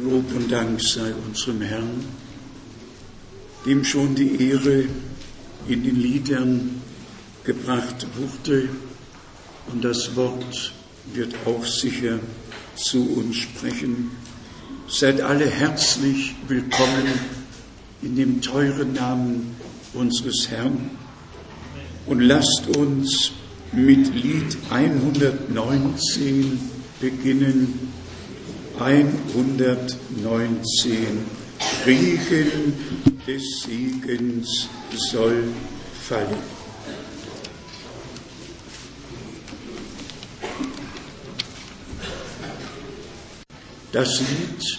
Lob und Dank sei unserem Herrn, dem schon die Ehre in den Liedern gebracht wurde und das Wort wird auch sicher zu uns sprechen. Seid alle herzlich willkommen in dem teuren Namen unseres Herrn und lasst uns mit Lied 119 beginnen. 119. Regen des Siegens soll fallen. Das Lied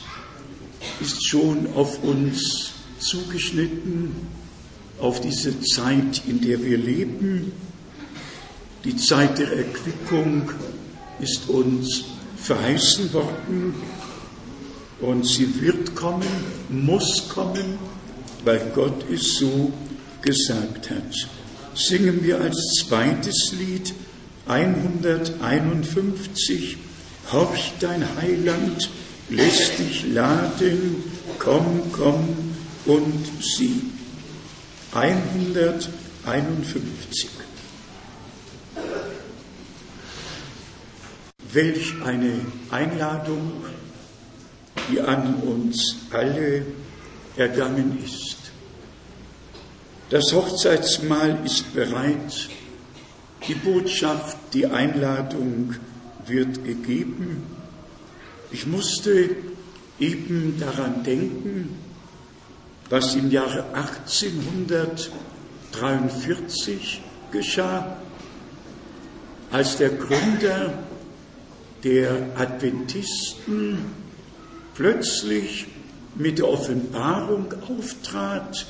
ist schon auf uns zugeschnitten, auf diese Zeit, in der wir leben. Die Zeit der Erquickung ist uns verheißen worden und sie wird kommen, muss kommen, weil Gott es so gesagt hat. Singen wir als zweites Lied 151, Horch dein Heiland, lässt dich laden, komm, komm und sieh. 151. Welch eine Einladung, die an uns alle ergangen ist. Das Hochzeitsmahl ist bereit, die Botschaft, die Einladung wird gegeben. Ich musste eben daran denken, was im Jahre 1843 geschah, als der Gründer der Adventisten plötzlich mit der Offenbarung auftrat,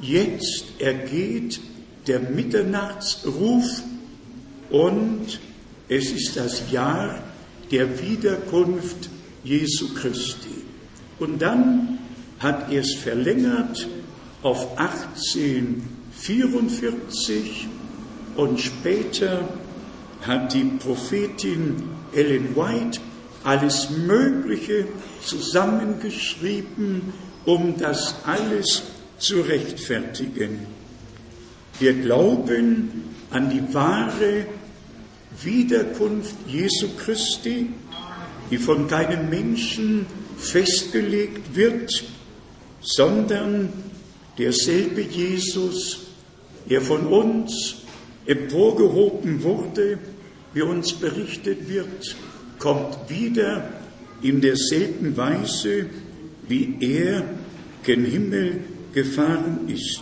jetzt ergeht der Mitternachtsruf und es ist das Jahr der Wiederkunft Jesu Christi. Und dann hat er es verlängert auf 1844 und später hat die Prophetin Ellen White alles Mögliche zusammengeschrieben, um das alles zu rechtfertigen. Wir glauben an die wahre Wiederkunft Jesu Christi, die von keinem Menschen festgelegt wird, sondern derselbe Jesus, der von uns emporgehoben wurde, wie uns berichtet wird, kommt wieder in derselben Weise, wie er gen Himmel gefahren ist.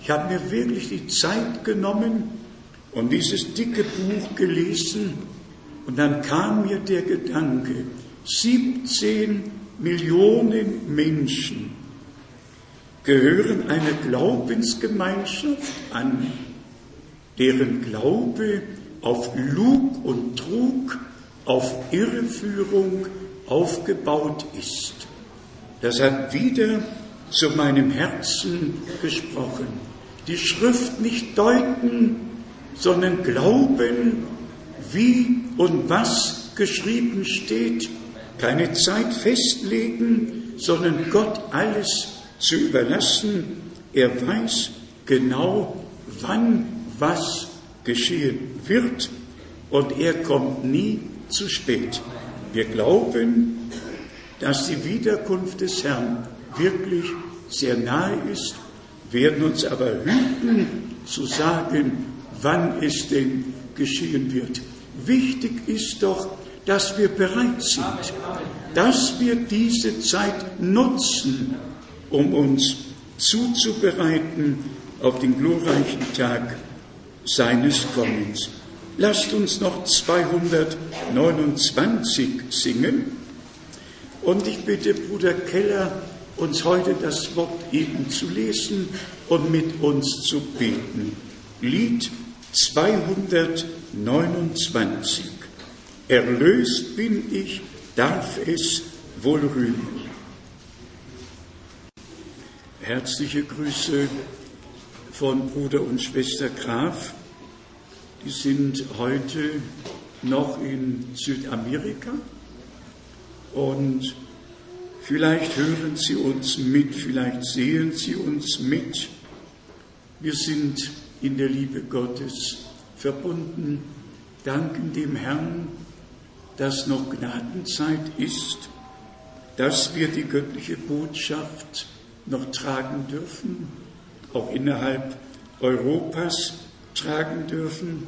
Ich habe mir wirklich die Zeit genommen und dieses dicke Buch gelesen und dann kam mir der Gedanke, 17 Millionen Menschen gehören einer Glaubensgemeinschaft an, deren Glaube auf Lug und Trug, auf Irreführung aufgebaut ist. Das hat wieder zu meinem Herzen gesprochen. Die Schrift nicht deuten, sondern glauben, wie und was geschrieben steht. Keine Zeit festlegen, sondern Gott alles zu überlassen. Er weiß genau, wann was geschehen wird und er kommt nie zu spät. Wir glauben, dass die Wiederkunft des Herrn wirklich sehr nahe ist, werden uns aber hüten zu sagen, wann es denn geschehen wird. Wichtig ist doch, dass wir bereit sind, dass wir diese Zeit nutzen, um uns zuzubereiten auf den glorreichen Tag seines Kommens. Lasst uns noch 229 singen. Und ich bitte Bruder Keller, uns heute das Wort eben zu lesen und mit uns zu beten. Lied 229. Erlöst bin ich, darf es wohl rühmen. Herzliche Grüße von Bruder und Schwester Graf. Die sind heute noch in Südamerika und Vielleicht hören Sie uns mit, vielleicht sehen Sie uns mit. Wir sind in der Liebe Gottes verbunden, danken dem Herrn, dass noch Gnadenzeit ist, dass wir die göttliche Botschaft noch tragen dürfen, auch innerhalb Europas tragen dürfen.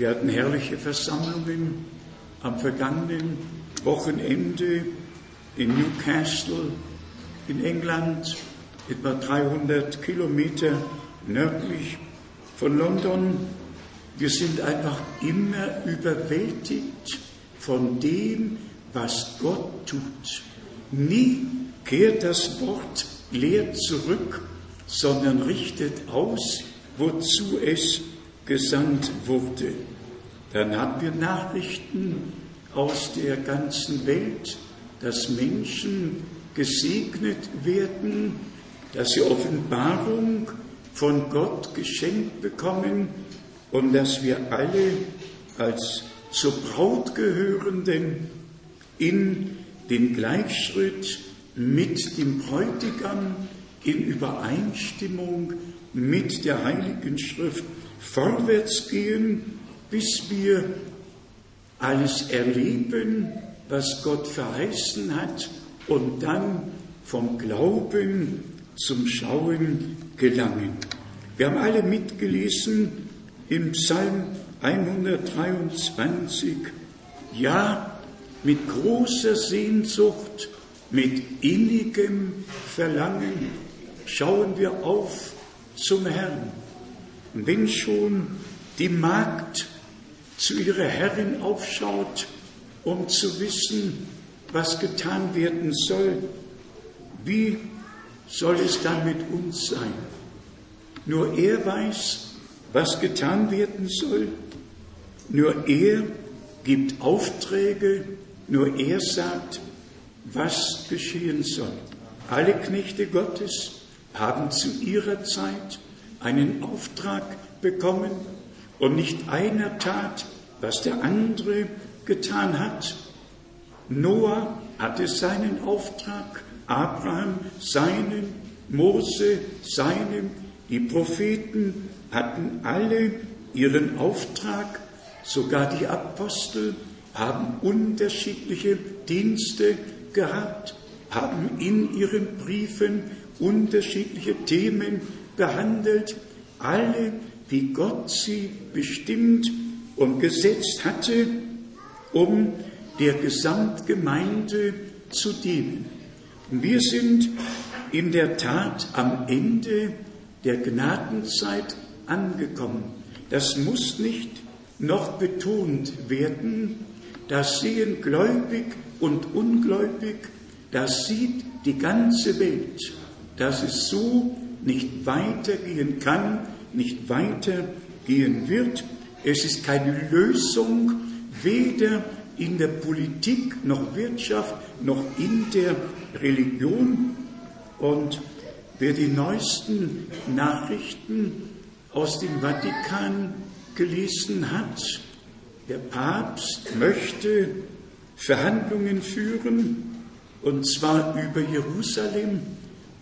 Wir hatten herrliche Versammlungen am vergangenen Wochenende in Newcastle in England, etwa 300 Kilometer nördlich von London. Wir sind einfach immer überwältigt von dem, was Gott tut. Nie kehrt das Wort leer zurück, sondern richtet aus, wozu es gesandt wurde. Dann haben wir Nachrichten aus der ganzen Welt, dass Menschen gesegnet werden, dass sie Offenbarung von Gott geschenkt bekommen und dass wir alle als zur Braut gehörenden in den Gleichschritt mit dem Bräutigam in Übereinstimmung mit der Heiligen Schrift vorwärts gehen, bis wir alles erleben, was Gott verheißen hat und dann vom Glauben zum Schauen gelangen. Wir haben alle mitgelesen im Psalm 123, ja, mit großer Sehnsucht, mit innigem Verlangen schauen wir auf zum Herrn. Und wenn schon die Magd zu ihrer Herrin aufschaut, um zu wissen, was getan werden soll, wie soll es dann mit uns sein? Nur er weiß, was getan werden soll. Nur er gibt Aufträge. Nur er sagt, was geschehen soll. Alle Knechte Gottes haben zu ihrer Zeit einen Auftrag bekommen und nicht einer tat, was der andere getan hat. Noah hatte seinen Auftrag, Abraham seinen, Mose seinen, die Propheten hatten alle ihren Auftrag, sogar die Apostel haben unterschiedliche Dienste gehabt, haben in ihren Briefen unterschiedliche Themen behandelt, alle wie Gott sie bestimmt und gesetzt hatte, um der Gesamtgemeinde zu dienen. Und wir sind in der Tat am Ende der Gnadenzeit angekommen. Das muss nicht noch betont werden. Das sehen gläubig und ungläubig, das sieht die ganze Welt, dass es so nicht weitergehen kann, nicht weitergehen wird. Es ist keine Lösung, weder in der Politik noch Wirtschaft noch in der Religion. Und wer die neuesten Nachrichten aus dem Vatikan gelesen hat, der Papst möchte Verhandlungen führen, und zwar über Jerusalem.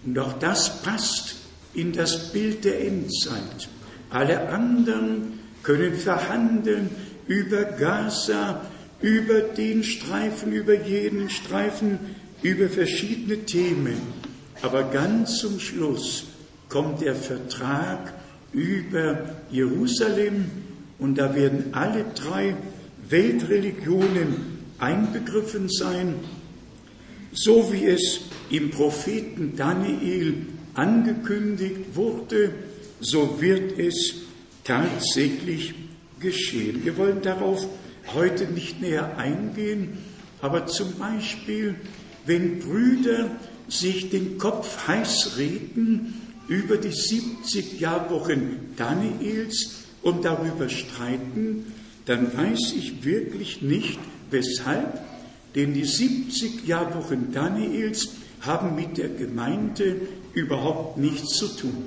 Und auch das passt in das Bild der Endzeit. Alle anderen können verhandeln über Gaza, über den Streifen, über jeden Streifen, über verschiedene Themen. Aber ganz zum Schluss kommt der Vertrag über Jerusalem und da werden alle drei Weltreligionen einbegriffen sein, so wie es im Propheten Daniel angekündigt wurde, so wird es tatsächlich geschehen. Wir wollen darauf heute nicht näher eingehen, aber zum Beispiel, wenn Brüder sich den Kopf heiß reden über die 70 Jahrwochen Daniels und darüber streiten, dann weiß ich wirklich nicht, weshalb, denn die 70 Jahrwochen Daniels haben mit der Gemeinde überhaupt nichts zu tun.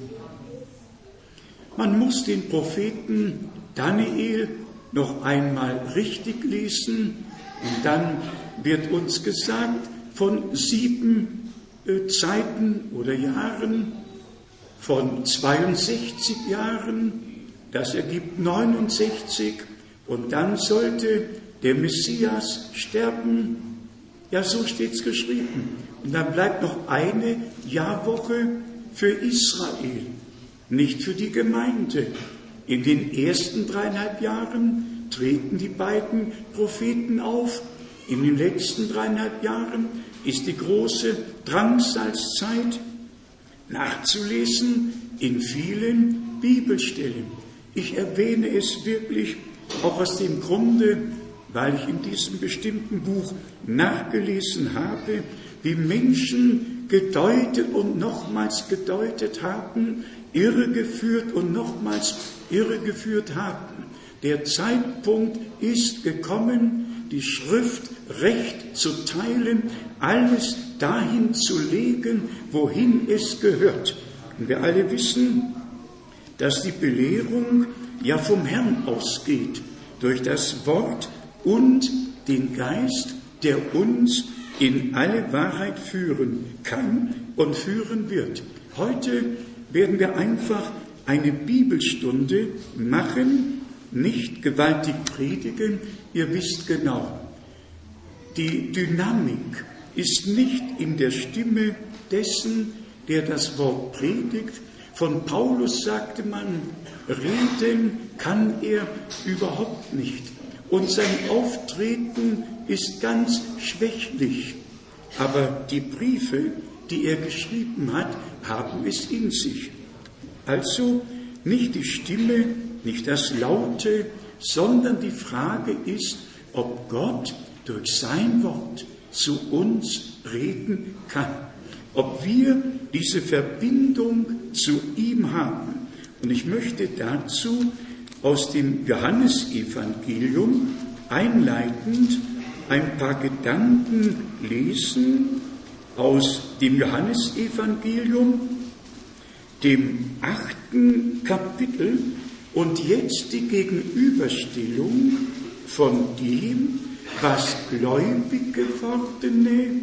Man muss den Propheten Daniel noch einmal richtig lesen und dann wird uns gesagt, von sieben äh, Zeiten oder Jahren, von 62 Jahren, das ergibt 69 und dann sollte der Messias sterben. Ja, so steht es geschrieben. Und dann bleibt noch eine Jahrwoche für Israel, nicht für die Gemeinde. In den ersten dreieinhalb Jahren treten die beiden Propheten auf. In den letzten dreieinhalb Jahren ist die große Drangsalzzeit nachzulesen in vielen Bibelstellen. Ich erwähne es wirklich auch aus dem Grunde, weil ich in diesem bestimmten Buch nachgelesen habe, wie Menschen gedeutet und nochmals gedeutet haben, irregeführt und nochmals irregeführt haben. Der Zeitpunkt ist gekommen, die Schrift recht zu teilen, alles dahin zu legen, wohin es gehört. Und wir alle wissen, dass die Belehrung ja vom Herrn ausgeht, durch das Wort und den Geist, der uns in alle Wahrheit führen kann und führen wird. Heute werden wir einfach eine Bibelstunde machen, nicht gewaltig predigen. Ihr wisst genau, die Dynamik ist nicht in der Stimme dessen, der das Wort predigt. Von Paulus sagte man, reden kann er überhaupt nicht. Und sein Auftreten ist ganz schwächlich. Aber die Briefe, die er geschrieben hat, haben es in sich. Also nicht die Stimme, nicht das Laute, sondern die Frage ist, ob Gott durch sein Wort zu uns reden kann. Ob wir diese Verbindung zu ihm haben. Und ich möchte dazu aus dem Johannesevangelium einleitend ein paar Gedanken lesen aus dem Johannesevangelium, dem achten Kapitel und jetzt die Gegenüberstellung von dem, was gläubig gewordene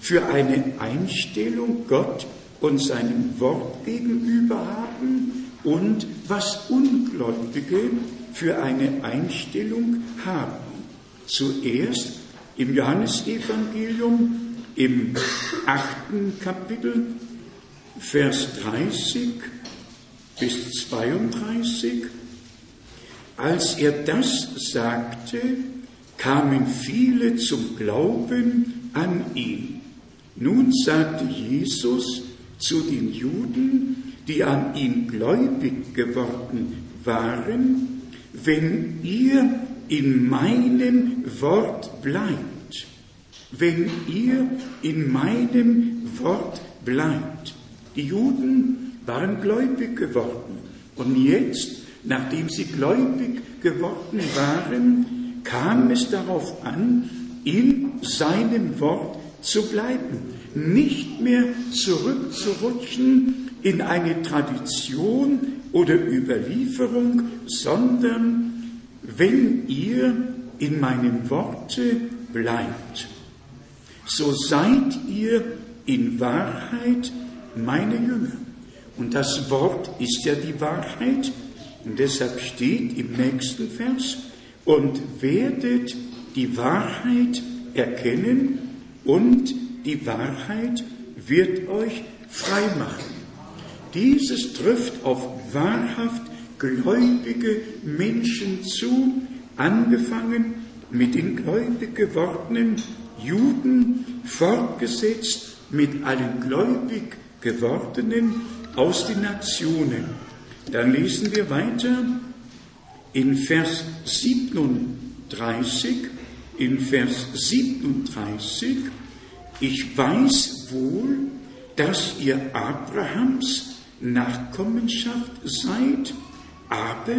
für eine Einstellung Gott und seinem Wort gegenüber haben und was Ungläubige für eine Einstellung haben. Zuerst im Johannesevangelium im achten Kapitel, Vers 30 bis 32. Als er das sagte, kamen viele zum Glauben an ihn. Nun sagte Jesus zu den Juden, die an ihn gläubig geworden waren, wenn ihr in meinem Wort bleibt, wenn ihr in meinem Wort bleibt. Die Juden waren gläubig geworden. Und jetzt, nachdem sie gläubig geworden waren, kam es darauf an, in seinem Wort zu bleiben, nicht mehr zurückzurutschen in eine Tradition oder Überlieferung, sondern wenn ihr in meinen Worte bleibt, so seid ihr in Wahrheit meine Jünger. Und das Wort ist ja die Wahrheit. Und deshalb steht im nächsten Vers, und werdet die Wahrheit erkennen und die Wahrheit wird euch frei machen. Dieses trifft auf wahrhaft gläubige Menschen zu, angefangen mit den gläubig gewordenen Juden, fortgesetzt mit allen gläubig gewordenen aus den Nationen. Dann lesen wir weiter in Vers 37, in Vers 37, ich weiß wohl, dass ihr Abrahams Nachkommenschaft seid, aber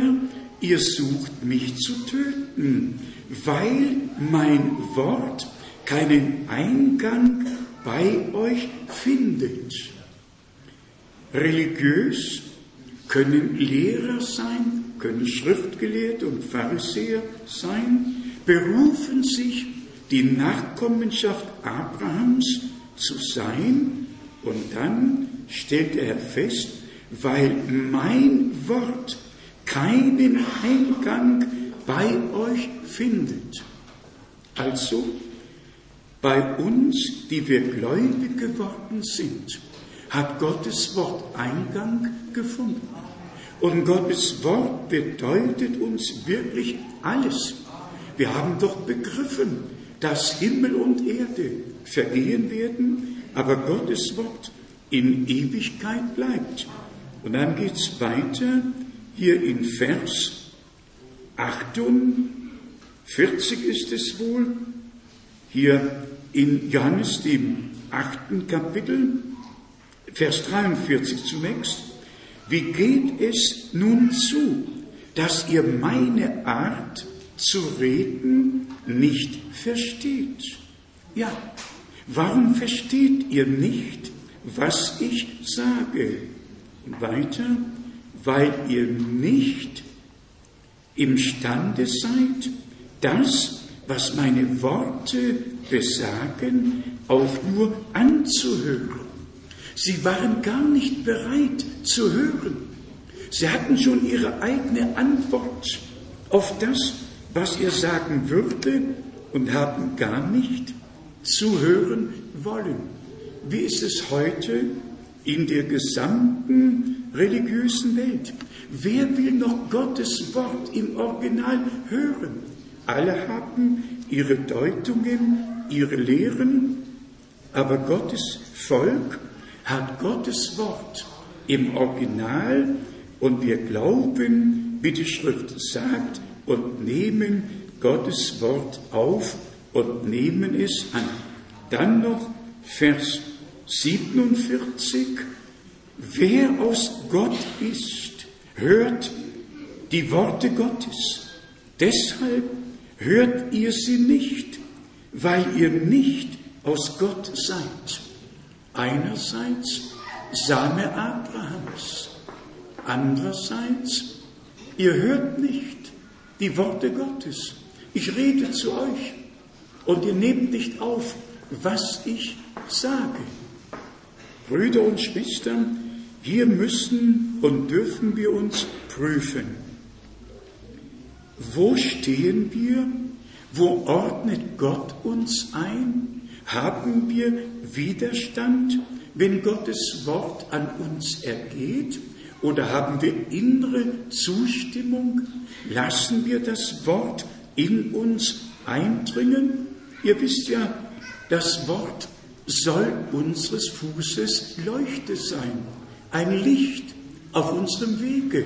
ihr sucht mich zu töten, weil mein Wort keinen Eingang bei euch findet. Religiös können Lehrer sein, können Schriftgelehrte und Pharisäer sein, berufen sich die Nachkommenschaft Abrahams zu sein. Und dann stellt er fest, weil mein Wort keinen Eingang bei euch findet. Also bei uns, die wir gläubig geworden sind, hat Gottes Wort Eingang gefunden. Und Gottes Wort bedeutet uns wirklich alles. Wir haben doch begriffen, dass Himmel und Erde vergehen werden, aber Gottes Wort in Ewigkeit bleibt. Und dann geht es weiter hier in Vers 48 ist es wohl, hier in Johannes dem achten Kapitel, Vers 43 zunächst. Wie geht es nun zu, dass ihr meine Art zu reden nicht versteht? Ja, warum versteht ihr nicht, was ich sage? Weiter, weil ihr nicht imstande seid, das, was meine Worte besagen, auch nur anzuhören. Sie waren gar nicht bereit zu hören. Sie hatten schon ihre eigene Antwort auf das, was er sagen würde und haben gar nicht zuhören wollen. Wie ist es heute in der gesamten religiösen Welt? Wer will noch Gottes Wort im Original hören? Alle haben ihre Deutungen, ihre Lehren, aber Gottes Volk hat Gottes Wort im Original und wir glauben, wie die Schrift sagt, und nehmen Gottes Wort auf und nehmen es an. Dann noch Vers 47. Wer aus Gott ist, hört die Worte Gottes. Deshalb hört ihr sie nicht, weil ihr nicht aus Gott seid. Einerseits Same Abrahams, andererseits ihr hört nicht die Worte Gottes. Ich rede zu euch und ihr nehmt nicht auf, was ich sage. Brüder und Schwestern, hier müssen und dürfen wir uns prüfen. Wo stehen wir? Wo ordnet Gott uns ein? Haben wir Widerstand, wenn Gottes Wort an uns ergeht? Oder haben wir innere Zustimmung? Lassen wir das Wort in uns eindringen? Ihr wisst ja, das Wort soll unseres Fußes Leuchte sein, ein Licht auf unserem Wege.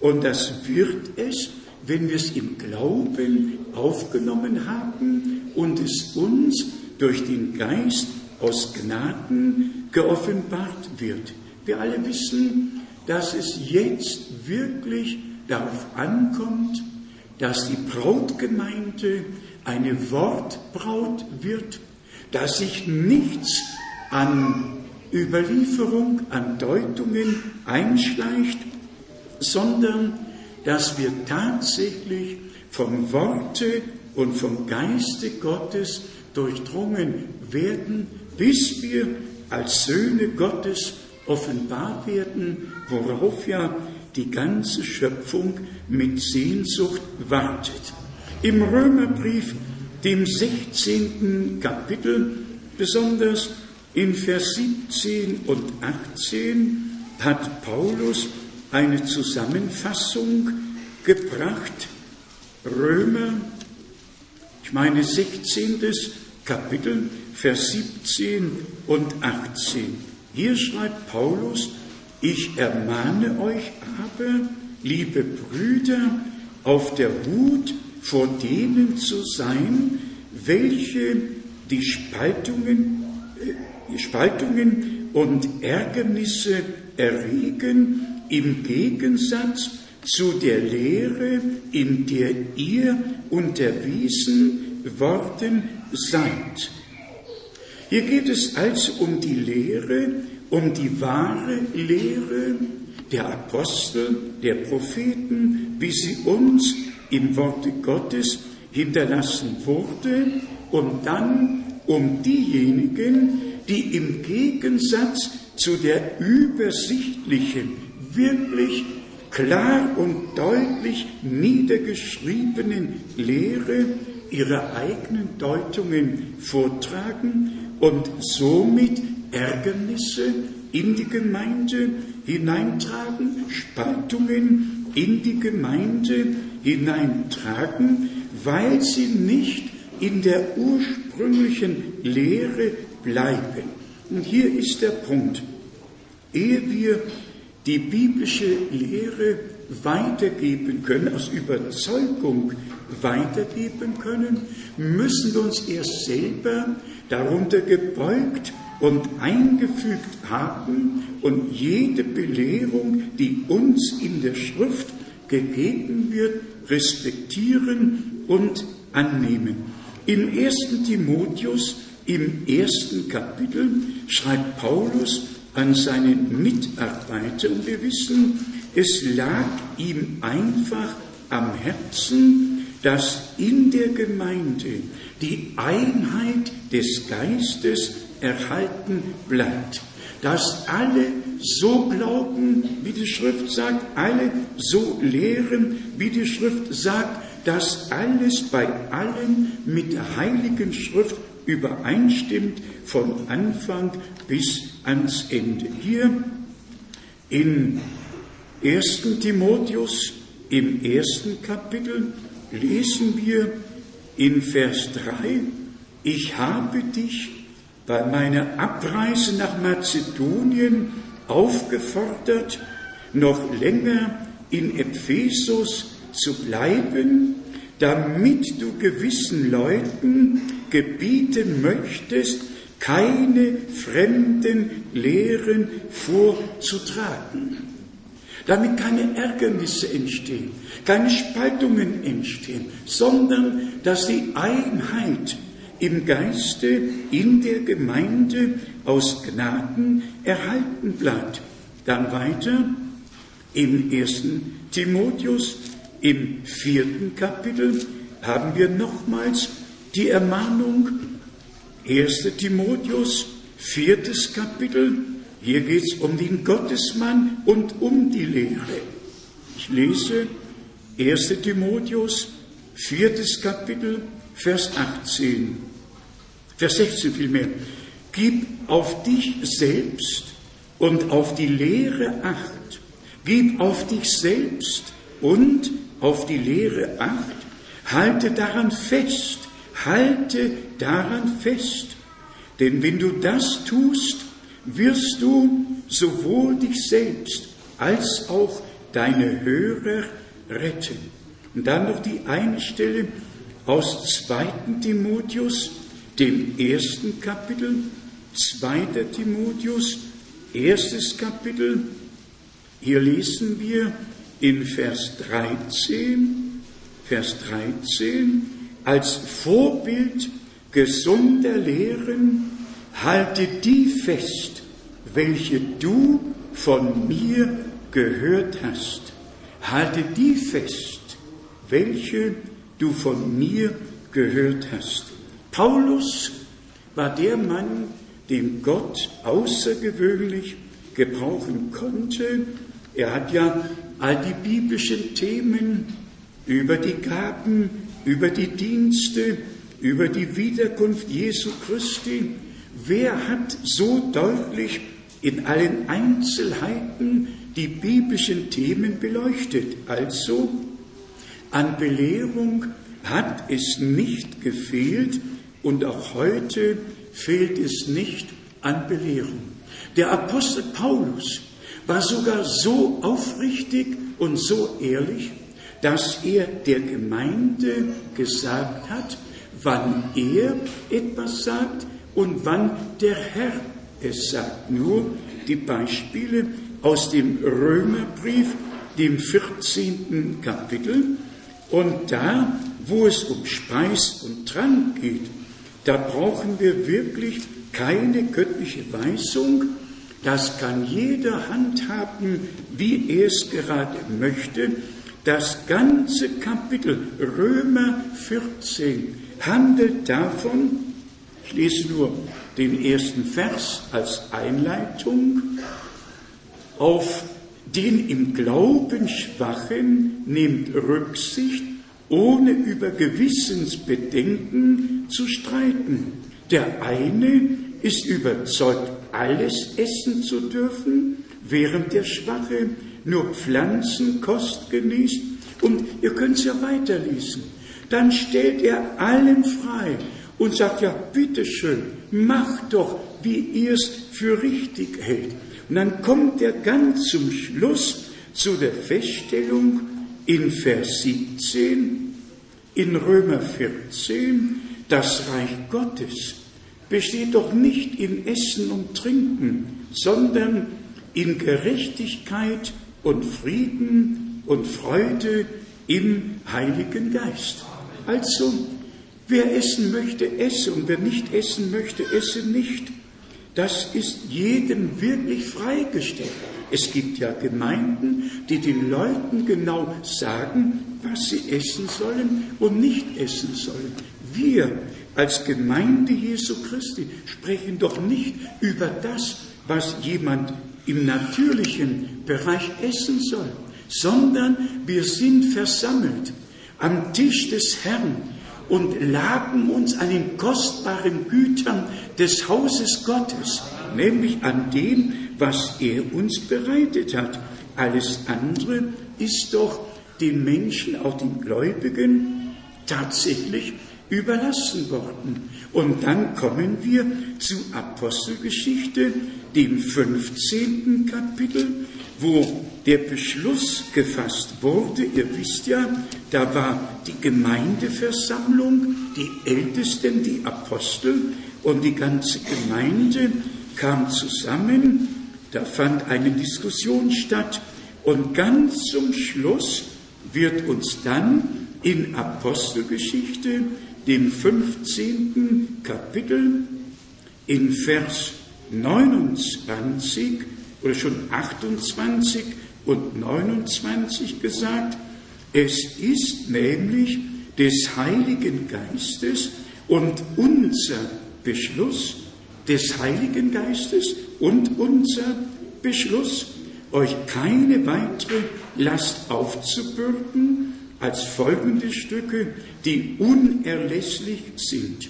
Und das wird es, wenn wir es im Glauben aufgenommen haben und es uns durch den Geist aus Gnaden geoffenbart wird. Wir alle wissen, dass es jetzt wirklich darauf ankommt, dass die Brautgemeinde eine Wortbraut wird, dass sich nichts an Überlieferung, an Deutungen einschleicht, sondern dass wir tatsächlich vom Worte und vom Geiste Gottes durchdrungen werden, bis wir als Söhne Gottes offenbar werden, worauf ja die ganze Schöpfung mit Sehnsucht wartet. Im Römerbrief, dem 16. Kapitel, besonders in Vers 17 und 18, hat Paulus eine Zusammenfassung gebracht. Römer, ich meine 16. Kapitel, Vers 17 und 18. Hier schreibt Paulus, ich ermahne euch aber, liebe Brüder, auf der Hut vor denen zu sein, welche die Spaltungen, äh, Spaltungen und Ärgernisse erregen im Gegensatz zu der Lehre, in der ihr unterwiesen worden seid. Hier geht es also um die Lehre, um die wahre Lehre der Apostel, der Propheten, wie sie uns im Worte Gottes hinterlassen wurde und dann um diejenigen, die im Gegensatz zu der übersichtlichen, wirklich klar und deutlich niedergeschriebenen Lehre ihre eigenen Deutungen vortragen und somit Ärgernisse in die Gemeinde hineintragen, Spaltungen in die Gemeinde hineintragen, weil sie nicht in der ursprünglichen Lehre bleiben. Und hier ist der Punkt. Ehe wir die biblische Lehre weitergeben können, aus Überzeugung weitergeben können, müssen wir uns erst selber darunter gebeugt und eingefügt haben und jede Belehrung, die uns in der Schrift gegeben wird, respektieren und annehmen. Im ersten Timotheus, im ersten Kapitel, schreibt Paulus an seinen Mitarbeiter und wir wissen, es lag ihm einfach am Herzen, dass in der Gemeinde die Einheit des Geistes erhalten bleibt. Dass alle so glauben, wie die Schrift sagt, alle so lehren, wie die Schrift sagt, dass alles bei allen mit der Heiligen Schrift übereinstimmt, von Anfang bis ans Ende. Hier in 1. Timotheus im ersten Kapitel lesen wir in Vers 3, ich habe dich bei meiner Abreise nach Mazedonien aufgefordert, noch länger in Ephesus zu bleiben, damit du gewissen Leuten gebieten möchtest, keine fremden Lehren vorzutragen. Damit keine Ärgernisse entstehen, keine Spaltungen entstehen, sondern dass die Einheit im Geiste, in der Gemeinde aus Gnaden erhalten bleibt. Dann weiter im ersten Timotheus, im vierten Kapitel haben wir nochmals die Ermahnung, 1. Timotheus, viertes Kapitel, hier geht es um den Gottesmann und um die Lehre. Ich lese 1. Timotheus, viertes Kapitel, Vers 18. Vers 16 vielmehr. Gib auf dich selbst und auf die Lehre Acht. Gib auf dich selbst und auf die Lehre Acht. Halte daran fest. Halte daran fest. Denn wenn du das tust, wirst du sowohl dich selbst als auch deine Hörer retten. Und dann noch die eine Stelle aus 2. Timotheus dem ersten Kapitel, 2. Timotheus, erstes Kapitel. Hier lesen wir in Vers 13, Vers 13, als Vorbild gesunder Lehren halte die fest, welche du von mir gehört hast. Halte die fest, welche du von mir gehört hast. Paulus war der Mann, den Gott außergewöhnlich gebrauchen konnte. Er hat ja all die biblischen Themen über die Gaben, über die Dienste, über die Wiederkunft Jesu Christi. Wer hat so deutlich in allen Einzelheiten die biblischen Themen beleuchtet? Also an Belehrung hat es nicht gefehlt, und auch heute fehlt es nicht an Belehrung. Der Apostel Paulus war sogar so aufrichtig und so ehrlich, dass er der Gemeinde gesagt hat, wann er etwas sagt und wann der Herr es sagt. Nur die Beispiele aus dem Römerbrief, dem 14. Kapitel. Und da, wo es um Speis und Trank geht, da brauchen wir wirklich keine göttliche Weisung. Das kann jeder handhaben, wie er es gerade möchte. Das ganze Kapitel Römer 14 handelt davon, ich lese nur den ersten Vers als Einleitung, auf den im Glauben Schwachen nimmt Rücksicht, ohne über Gewissensbedenken zu streiten. Der eine ist überzeugt, alles essen zu dürfen, während der Schwache nur Pflanzenkost genießt. Und ihr könnt es ja weiterlesen. Dann stellt er allen frei und sagt, ja, bitteschön, macht doch, wie ihr es für richtig hält. Und dann kommt er ganz zum Schluss zu der Feststellung in Vers 17, in Römer 14, das Reich Gottes besteht doch nicht in Essen und Trinken, sondern in Gerechtigkeit und Frieden und Freude im Heiligen Geist. Also, wer essen möchte, esse und wer nicht essen möchte, esse nicht. Das ist jedem wirklich freigestellt. Es gibt ja Gemeinden, die den Leuten genau sagen, was sie essen sollen und nicht essen sollen. Wir als Gemeinde Jesu Christi sprechen doch nicht über das, was jemand im natürlichen Bereich essen soll, sondern wir sind versammelt am Tisch des Herrn und laben uns an den kostbaren Gütern des Hauses Gottes, nämlich an dem, was er uns bereitet hat. Alles andere ist doch den Menschen, auch den Gläubigen, tatsächlich überlassen worden. Und dann kommen wir zu Apostelgeschichte, dem 15. Kapitel, wo der Beschluss gefasst wurde. Ihr wisst ja, da war die Gemeindeversammlung, die Ältesten, die Apostel und die ganze Gemeinde kam zusammen. Da fand eine Diskussion statt und ganz zum Schluss wird uns dann in Apostelgeschichte, dem 15. Kapitel, in Vers 29 oder schon 28 und 29 gesagt, es ist nämlich des Heiligen Geistes und unser Beschluss des Heiligen Geistes und unser Beschluss, euch keine weitere Last aufzubürden als folgende Stücke, die unerlässlich sind,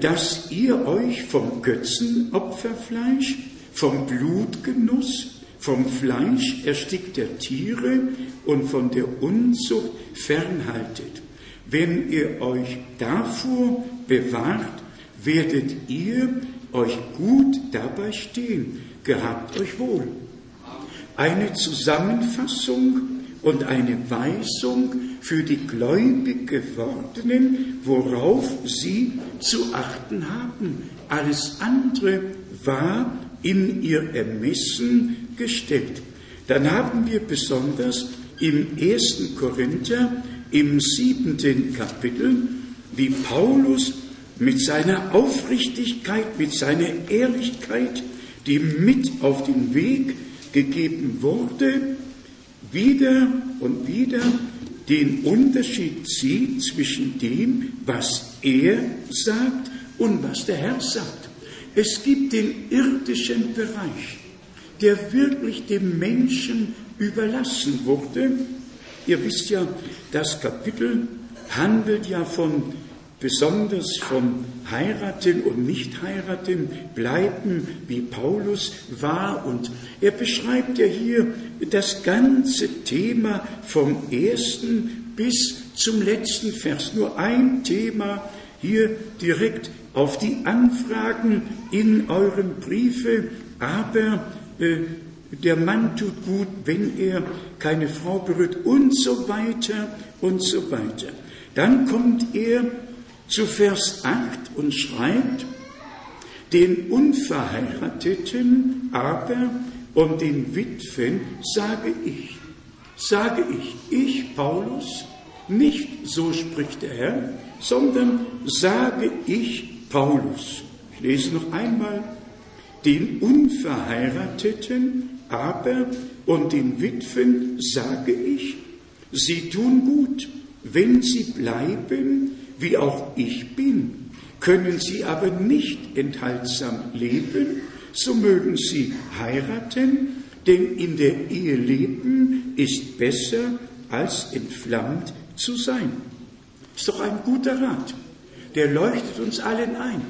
dass ihr euch vom Götzenopferfleisch, vom Blutgenuss, vom Fleisch erstickter Tiere und von der Unzucht fernhaltet. Wenn ihr euch davor bewahrt, werdet ihr euch gut dabei stehen. Gehabt euch wohl. Eine Zusammenfassung und eine Weisung für die gläubig gewordenen, worauf sie zu achten haben. Alles andere war in ihr Ermessen gestellt. Dann haben wir besonders im ersten Korinther, im siebenten Kapitel, wie Paulus mit seiner Aufrichtigkeit, mit seiner Ehrlichkeit, die mit auf den Weg gegeben wurde, wieder und wieder den Unterschied zieht zwischen dem, was er sagt und was der Herr sagt. Es gibt den irdischen Bereich, der wirklich dem Menschen überlassen wurde. Ihr wisst ja, das Kapitel handelt ja von besonders vom Heiraten und Nicht-Heiraten, Bleiben, wie Paulus war. Und er beschreibt ja hier das ganze Thema vom ersten bis zum letzten Vers. Nur ein Thema hier direkt auf die Anfragen in euren Briefe. Aber äh, der Mann tut gut, wenn er keine Frau berührt und so weiter und so weiter. Dann kommt er zu Vers 8 und schreibt, den Unverheirateten aber und den Witwen sage ich, sage ich, ich Paulus, nicht so spricht der Herr, sondern sage ich Paulus. Ich lese noch einmal, den Unverheirateten Aber und den Witwen sage ich, sie tun gut, wenn sie bleiben, wie auch ich bin. Können sie aber nicht enthaltsam leben, so mögen sie heiraten, denn in der Ehe leben ist besser als entflammt zu sein. Ist doch ein guter Rat. Der leuchtet uns allen ein.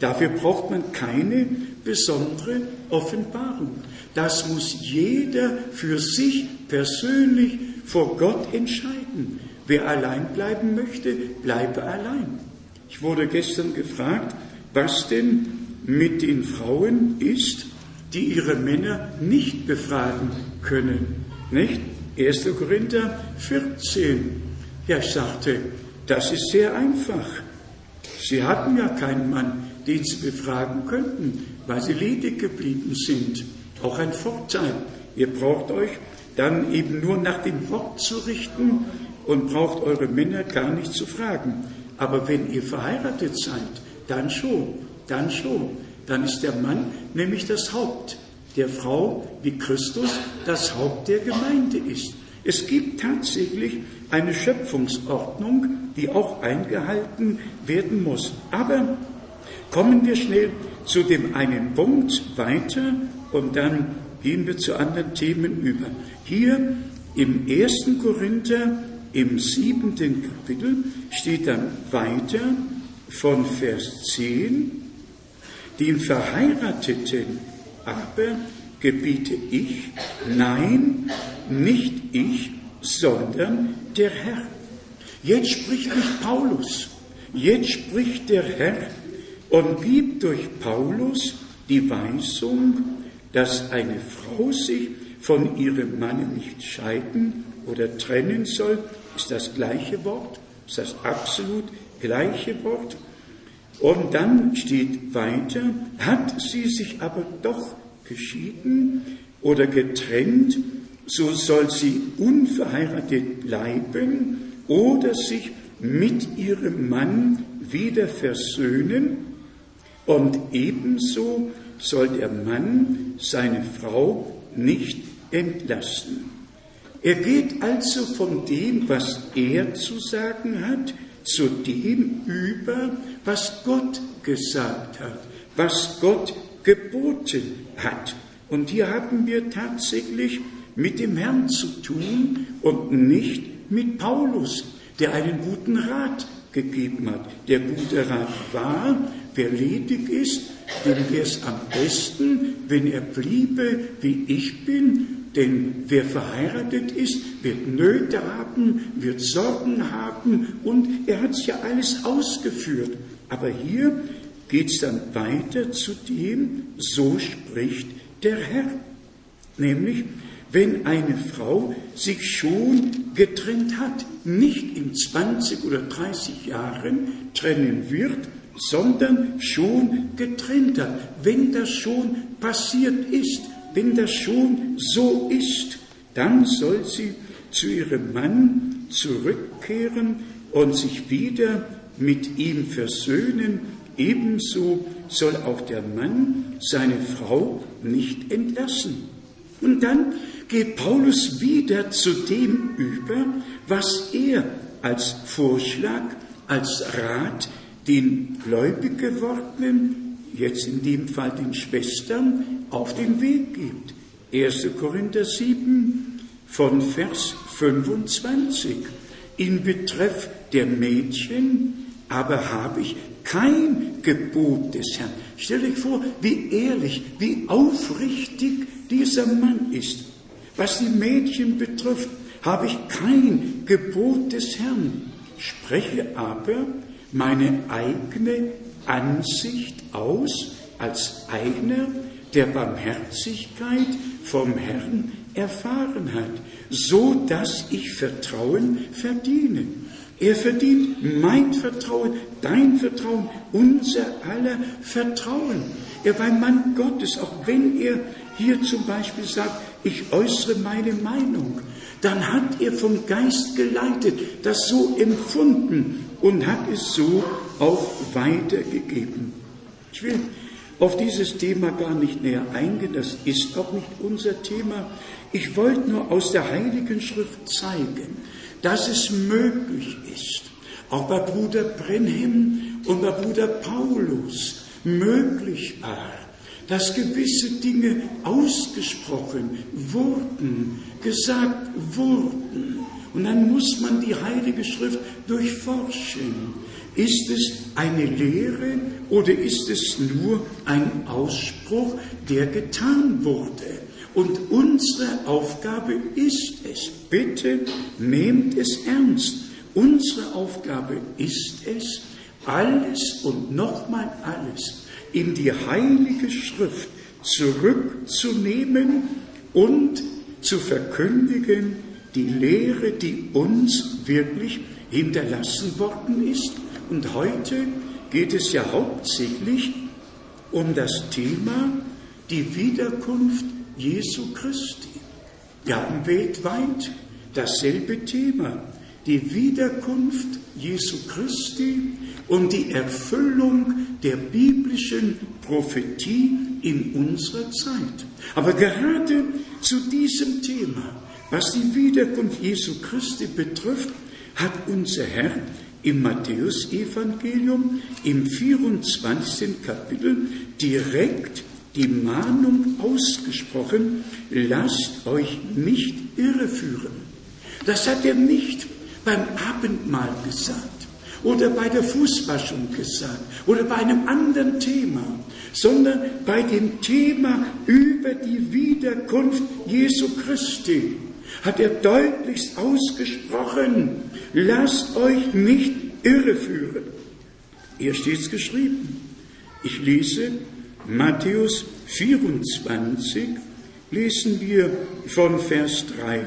Dafür braucht man keine besondere Offenbarung. Das muss jeder für sich persönlich vor Gott entscheiden. Wer allein bleiben möchte, bleibe allein. Ich wurde gestern gefragt, was denn mit den Frauen ist, die ihre Männer nicht befragen können. Nicht? 1. Korinther 14. Ja, ich sagte, das ist sehr einfach. Sie hatten ja keinen Mann, den sie befragen könnten, weil sie ledig geblieben sind. Auch ein Vorteil. Ihr braucht euch dann eben nur nach dem Wort zu richten und braucht eure Männer gar nicht zu fragen. Aber wenn ihr verheiratet seid, dann schon, dann schon. Dann ist der Mann nämlich das Haupt der Frau, wie Christus das Haupt der Gemeinde ist. Es gibt tatsächlich eine Schöpfungsordnung, die auch eingehalten werden muss. Aber kommen wir schnell zu dem einen Punkt weiter und dann gehen wir zu anderen Themen über. Hier im ersten Korinther, im siebenten Kapitel, steht dann weiter von Vers 10, den Verheirateten aber gebiete ich, nein, nicht ich, sondern der Herr. Jetzt spricht nicht Paulus, jetzt spricht der Herr und gibt durch Paulus die Weisung, dass eine Frau sich von ihrem Manne nicht scheiden oder trennen soll, ist das gleiche Wort, ist das absolut gleiche Wort. Und dann steht weiter, hat sie sich aber doch geschieden oder getrennt, so soll sie unverheiratet bleiben oder sich mit ihrem Mann wieder versöhnen und ebenso soll der Mann seine Frau nicht entlassen. Er geht also von dem, was er zu sagen hat, zu dem über, was Gott gesagt hat, was Gott geboten hat. Und hier haben wir tatsächlich mit dem Herrn zu tun und nicht mit Paulus, der einen guten Rat gegeben hat. Der gute Rat war, wer ledig ist, dem wäre es am besten, wenn er bliebe, wie ich bin, denn wer verheiratet ist, wird Nöte haben, wird Sorgen haben und er hat ja alles ausgeführt. Aber hier geht es dann weiter zu dem, so spricht der Herr. Nämlich, wenn eine Frau sich schon getrennt hat, nicht in 20 oder 30 Jahren trennen wird, sondern schon getrennt hat, wenn das schon passiert ist, wenn das schon so ist, dann soll sie zu ihrem Mann zurückkehren und sich wieder mit ihm versöhnen Ebenso soll auch der Mann seine Frau nicht entlassen. Und dann geht Paulus wieder zu dem über, was er als Vorschlag, als Rat den gläubig gewordenen, jetzt in dem Fall den Schwestern, auf den Weg gibt. 1. Korinther 7 von Vers 25. In Betreff der Mädchen aber habe ich kein Gebot des Herrn. Stell dich vor, wie ehrlich, wie aufrichtig dieser Mann ist. Was die Mädchen betrifft, habe ich kein Gebot des Herrn, spreche aber meine eigene Ansicht aus als einer, der Barmherzigkeit vom Herrn erfahren hat, so dass ich Vertrauen verdiene. Er verdient mein Vertrauen, dein Vertrauen, unser aller Vertrauen. Er war ein Mann Gottes, auch wenn er hier zum Beispiel sagt, ich äußere meine Meinung, dann hat er vom Geist geleitet, das so empfunden und hat es so auch weitergegeben. Ich will auf dieses Thema gar nicht näher eingehen, das ist auch nicht unser Thema. Ich wollte nur aus der Heiligen Schrift zeigen, dass es möglich ist, auch bei Bruder Brenhem und bei Bruder Paulus möglich war, dass gewisse Dinge ausgesprochen wurden, gesagt wurden. Und dann muss man die Heilige Schrift durchforschen. Ist es eine Lehre oder ist es nur ein Ausspruch, der getan wurde? Und unsere Aufgabe ist es, bitte nehmt es ernst, unsere Aufgabe ist es, alles und nochmal alles in die Heilige Schrift zurückzunehmen und zu verkündigen, die Lehre, die uns wirklich hinterlassen worden ist. Und heute geht es ja hauptsächlich um das Thema die Wiederkunft Jesu Christi. Wir haben weltweit dasselbe Thema, die Wiederkunft Jesu Christi und die Erfüllung der biblischen Prophetie in unserer Zeit. Aber gerade zu diesem Thema, was die Wiederkunft Jesu Christi betrifft, hat unser Herr im Matthäusevangelium im 24. Kapitel direkt die Mahnung ausgesprochen, lasst euch nicht irreführen. Das hat er nicht beim Abendmahl gesagt oder bei der Fußwaschung gesagt oder bei einem anderen Thema, sondern bei dem Thema über die Wiederkunft Jesu Christi hat er deutlichst ausgesprochen, lasst euch nicht irreführen. Hier steht es geschrieben. Ich lese Matthäus 24 lesen wir von Vers 3.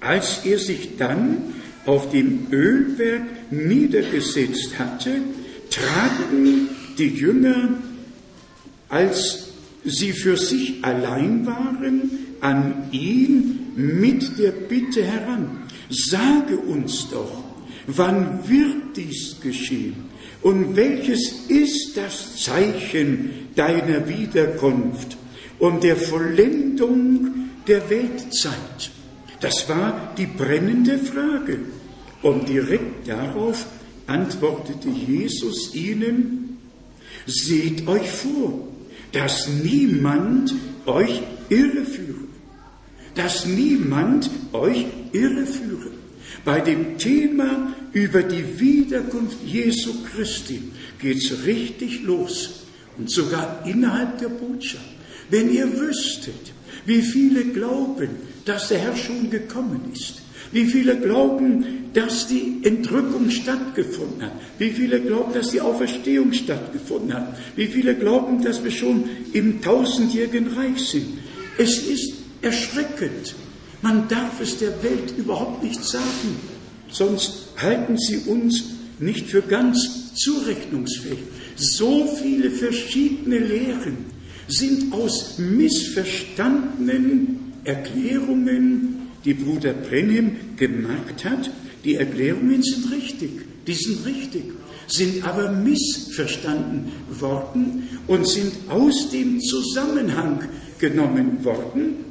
Als er sich dann auf dem Ölberg niedergesetzt hatte, traten die Jünger, als sie für sich allein waren, an ihn mit der Bitte heran, sage uns doch, wann wird dies geschehen? Und welches ist das Zeichen deiner Wiederkunft und der Vollendung der Weltzeit? Das war die brennende Frage. Und direkt darauf antwortete Jesus ihnen, seht euch vor, dass niemand euch irreführe, dass niemand euch irreführe. Bei dem Thema über die Wiederkunft Jesu Christi geht es richtig los. Und sogar innerhalb der Botschaft. Wenn ihr wüsstet, wie viele glauben, dass der Herr schon gekommen ist, wie viele glauben, dass die Entrückung stattgefunden hat, wie viele glauben, dass die Auferstehung stattgefunden hat, wie viele glauben, dass wir schon im tausendjährigen Reich sind. Es ist erschreckend. Man darf es der Welt überhaupt nicht sagen, sonst halten sie uns nicht für ganz zurechnungsfähig. So viele verschiedene Lehren sind aus missverstandenen Erklärungen, die Bruder Brennim gemacht hat. Die Erklärungen sind richtig, die sind richtig, sind aber missverstanden worden und sind aus dem Zusammenhang genommen worden.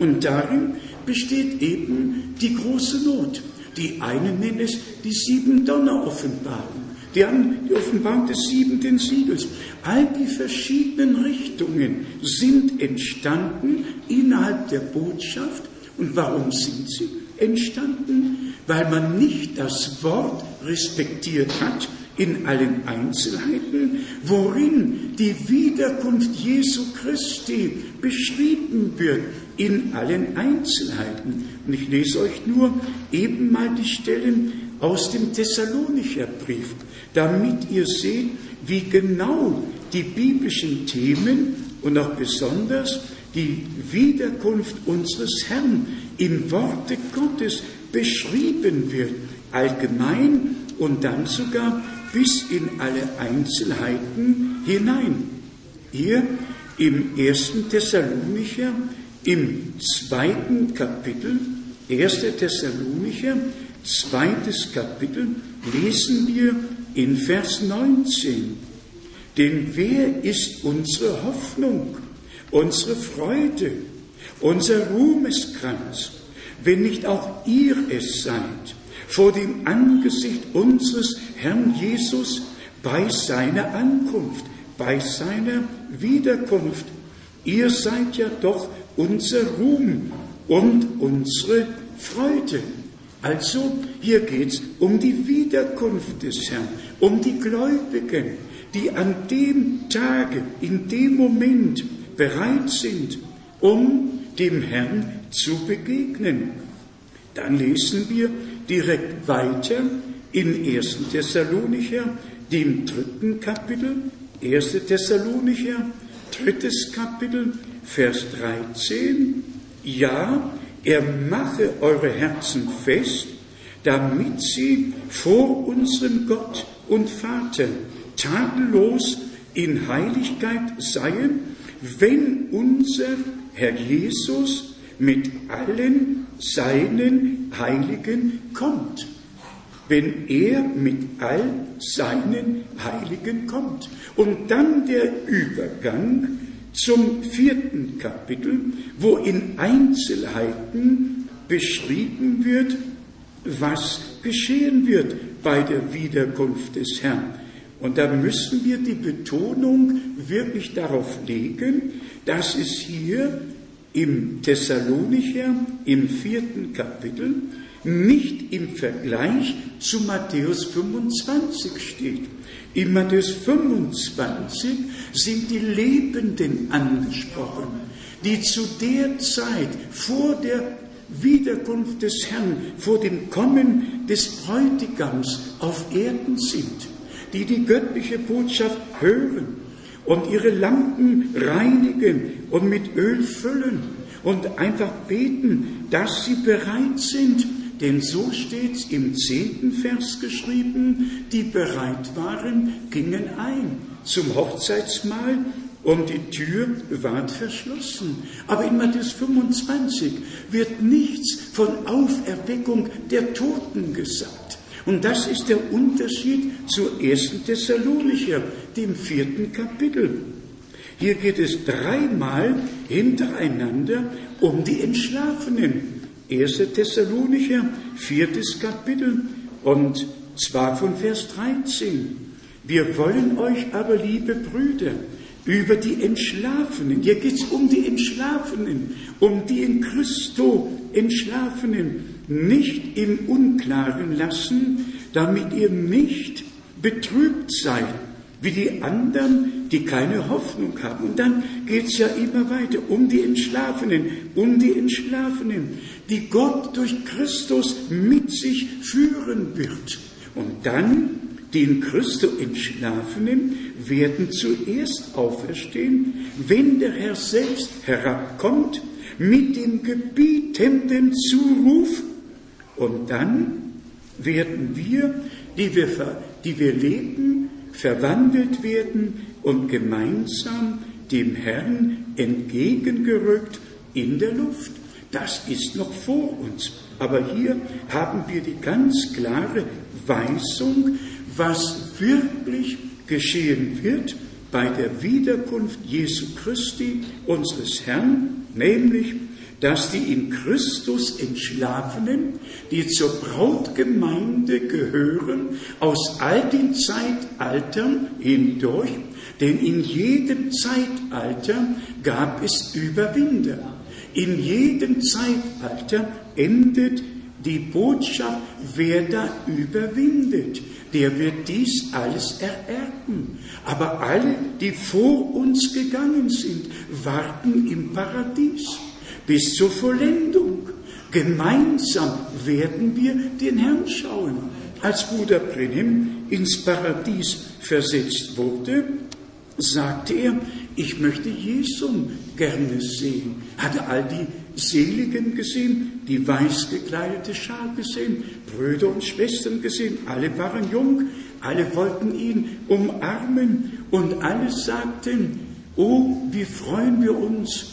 Und darin besteht eben die große Not. Die einen nennen es die sieben Donneroffenbarung. Die haben die Offenbarung des siebenten Siegels. All die verschiedenen Richtungen sind entstanden innerhalb der Botschaft. Und warum sind sie entstanden? Weil man nicht das Wort respektiert hat in allen Einzelheiten, worin die Wiederkunft Jesu Christi beschrieben wird in allen Einzelheiten. Und ich lese euch nur eben mal die Stellen aus dem Thessalonicher Brief, damit ihr seht, wie genau die biblischen Themen und auch besonders die Wiederkunft unseres Herrn im Worte Gottes beschrieben wird, allgemein und dann sogar bis in alle Einzelheiten hinein. Hier im ersten Thessalonicher im zweiten Kapitel, 1. Thessalonicher, zweites Kapitel, lesen wir in Vers 19. Denn wer ist unsere Hoffnung, unsere Freude, unser Ruhmeskranz, wenn nicht auch ihr es seid, vor dem Angesicht unseres Herrn Jesus bei seiner Ankunft, bei seiner Wiederkunft. Ihr seid ja doch unser Ruhm und unsere Freude. Also hier geht es um die Wiederkunft des Herrn, um die Gläubigen, die an dem Tage, in dem Moment bereit sind, um dem Herrn zu begegnen. Dann lesen wir direkt weiter in 1. Thessalonicher, dem dritten Kapitel, 1. Thessalonicher, drittes Kapitel, Vers 13. Ja, er mache eure Herzen fest, damit sie vor unserem Gott und Vater tadellos in Heiligkeit seien, wenn unser Herr Jesus mit allen seinen Heiligen kommt. Wenn er mit all seinen Heiligen kommt. Und dann der Übergang zum vierten Kapitel, wo in Einzelheiten beschrieben wird, was geschehen wird bei der Wiederkunft des Herrn. Und da müssen wir die Betonung wirklich darauf legen, dass es hier im Thessalonicher im vierten Kapitel nicht im Vergleich zu Matthäus 25 steht. In Matthäus 25 sind die Lebenden angesprochen, die zu der Zeit vor der Wiederkunft des Herrn, vor dem Kommen des Bräutigams auf Erden sind, die die göttliche Botschaft hören und ihre Lampen reinigen und mit Öl füllen und einfach beten, dass sie bereit sind, denn so steht es im zehnten Vers geschrieben, die bereit waren, gingen ein zum Hochzeitsmahl und die Tür ward verschlossen. Aber in Matthäus 25 wird nichts von Auferweckung der Toten gesagt. Und das ist der Unterschied zur ersten Thessalonicher, dem vierten Kapitel. Hier geht es dreimal hintereinander um die Entschlafenen. 1. Thessalonicher, viertes Kapitel und zwar von Vers 13. Wir wollen euch aber, liebe Brüder, über die Entschlafenen, hier geht es um die Entschlafenen, um die in Christo Entschlafenen, nicht im Unklaren lassen, damit ihr nicht betrübt seid, wie die anderen, die keine Hoffnung haben. Und dann geht es ja immer weiter um die Entschlafenen, um die Entschlafenen, die Gott durch Christus mit sich führen wird. Und dann die in Christo Entschlafenen werden zuerst auferstehen, wenn der Herr selbst herabkommt mit dem gebietenden Zuruf. Und dann werden wir, die wir, die wir leben, verwandelt werden und gemeinsam dem Herrn entgegengerückt in der Luft. Das ist noch vor uns. Aber hier haben wir die ganz klare Weisung, was wirklich geschehen wird bei der Wiederkunft Jesu Christi, unseres Herrn, nämlich, dass die in Christus Entschlafenen, die zur Brautgemeinde gehören, aus all den Zeitaltern hindurch, denn in jedem Zeitalter gab es Überwinder. In jedem Zeitalter endet die Botschaft, wer da überwindet, der wird dies alles ererben. Aber alle, die vor uns gegangen sind, warten im Paradies bis zur Vollendung. Gemeinsam werden wir den Herrn schauen. Als Bruder Brenhem ins Paradies versetzt wurde, sagte er, ich möchte Jesum gerne sehen. Hatte all die Seligen gesehen, die weiß gekleidete Schar gesehen, Brüder und Schwestern gesehen, alle waren jung, alle wollten ihn umarmen und alle sagten, oh, wie freuen wir uns,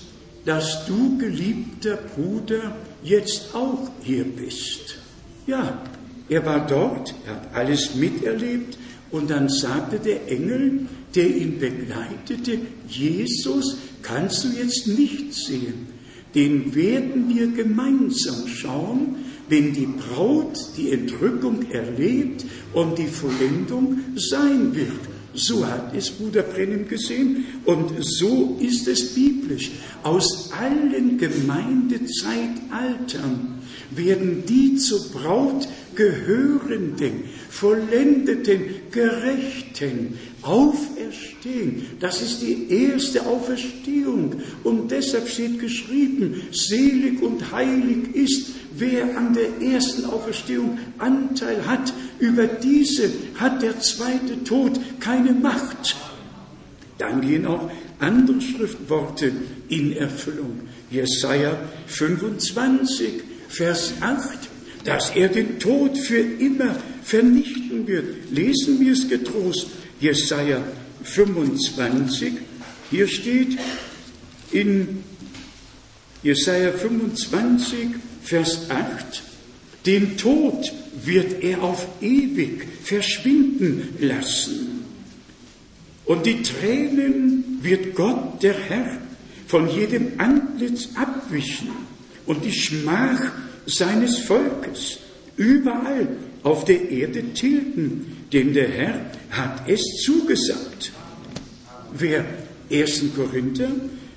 dass du, geliebter Bruder, jetzt auch hier bist. Ja, er war dort, er hat alles miterlebt und dann sagte der Engel, der ihn begleitete, Jesus, kannst du jetzt nicht sehen. Den werden wir gemeinsam schauen, wenn die Braut die Entrückung erlebt und die Vollendung sein wird. So hat es Bruder Brennim gesehen und so ist es biblisch. Aus allen Gemeindezeitaltern werden die zur Braut gehörenden, vollendeten, gerechten auferstehen. Das ist die erste Auferstehung. Und deshalb steht geschrieben, selig und heilig ist, wer an der ersten Auferstehung Anteil hat. Über diese hat der zweite Tod keine Macht. Dann gehen auch andere Schriftworte in Erfüllung. Jesaja 25, Vers 8, dass er den Tod für immer vernichten wird. Lesen wir es getrost. Jesaja 25, hier steht in Jesaja 25, Vers 8, den Tod wird er auf ewig verschwinden lassen. Und die Tränen wird Gott, der Herr, von jedem Antlitz abwischen und die Schmach seines Volkes überall auf der Erde tilgen, denn der Herr hat es zugesagt. Wer 1. Korinther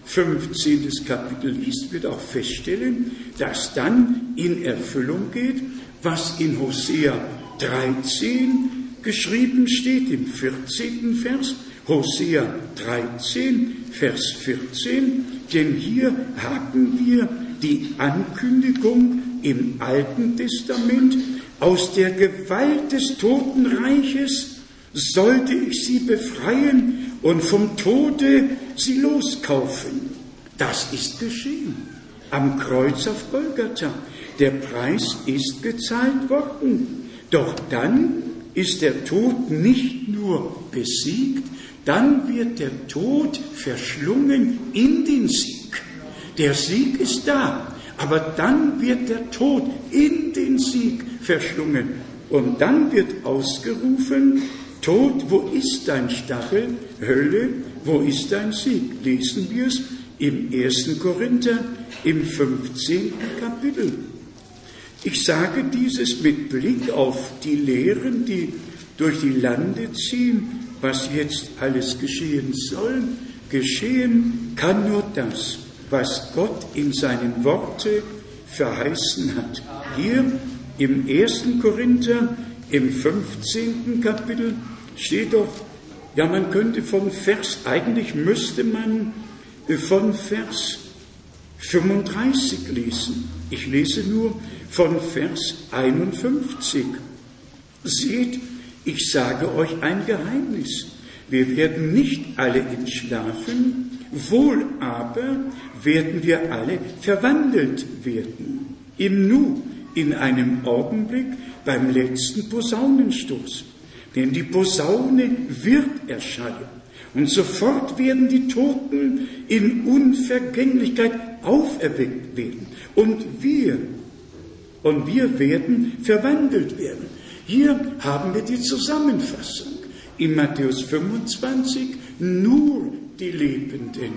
15. Kapitel liest, wird auch feststellen, dass dann in Erfüllung geht, was in Hosea 13 geschrieben steht, im 14. Vers, Hosea 13, Vers 14, denn hier haben wir die Ankündigung im Alten Testament, aus der Gewalt des Totenreiches sollte ich sie befreien und vom Tode sie loskaufen. Das ist geschehen am Kreuz auf Golgatha. Der Preis ist gezahlt worden. Doch dann ist der Tod nicht nur besiegt, dann wird der Tod verschlungen in den Sieg. Der Sieg ist da, aber dann wird der Tod in den Sieg verschlungen. Und dann wird ausgerufen, Tod, wo ist dein Stachel? Hölle, wo ist dein Sieg? Lesen wir es im 1. Korinther im 15. Kapitel. Ich sage dieses mit Blick auf die Lehren, die durch die Lande ziehen, was jetzt alles geschehen soll. Geschehen kann nur das, was Gott in seinen Worte verheißen hat. Hier im 1. Korinther im 15. Kapitel steht doch, ja, man könnte von Vers, eigentlich müsste man von Vers 35 lesen. Ich lese nur von Vers 51. Seht, ich sage euch ein Geheimnis. Wir werden nicht alle entschlafen, wohl aber werden wir alle verwandelt werden. Im Nu, in einem Augenblick, beim letzten Posaunenstoß. Denn die Posaune wird erschallen. Und sofort werden die Toten in Unvergänglichkeit auferweckt werden. Und wir, und wir werden verwandelt werden. Hier haben wir die Zusammenfassung. In Matthäus 25 nur die Lebenden.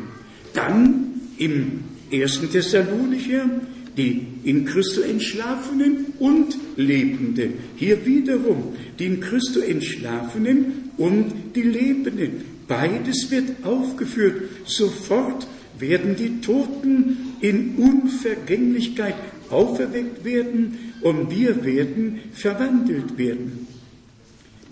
Dann im ersten Thessalonicher die in Christo Entschlafenen und Lebenden. Hier wiederum die in Christo Entschlafenen und die Lebenden. Beides wird aufgeführt. Sofort werden die Toten in Unvergänglichkeit auferweckt werden und wir werden verwandelt werden.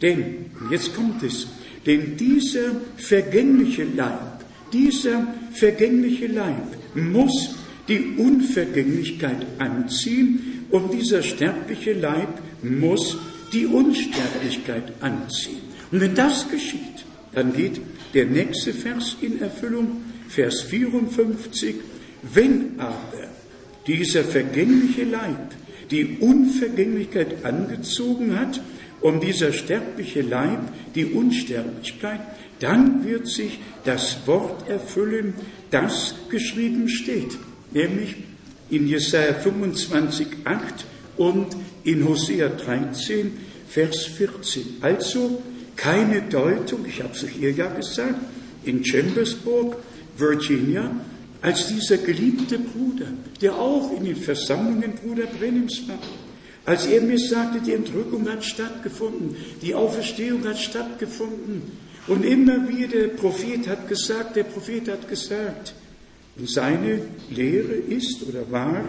Denn, jetzt kommt es, denn dieser vergängliche Leib, dieser vergängliche Leib muss die Unvergänglichkeit anziehen und dieser sterbliche Leib muss die Unsterblichkeit anziehen. Und wenn das geschieht, dann geht der nächste Vers in Erfüllung, Vers 54, wenn aber dieser vergängliche Leib die Unvergänglichkeit angezogen hat und dieser sterbliche Leib die Unsterblichkeit, dann wird sich das Wort erfüllen, das geschrieben steht nämlich in Jesaja 25, 8 und in Hosea 13, Vers 14. Also keine Deutung, ich habe es hier ja gesagt, in Chambersburg, Virginia, als dieser geliebte Bruder, der auch in den Versammlungen Bruder Brennims war. Als er mir sagte, die Entrückung hat stattgefunden, die Auferstehung hat stattgefunden. Und immer wieder, der Prophet hat gesagt, der Prophet hat gesagt, seine Lehre ist oder war,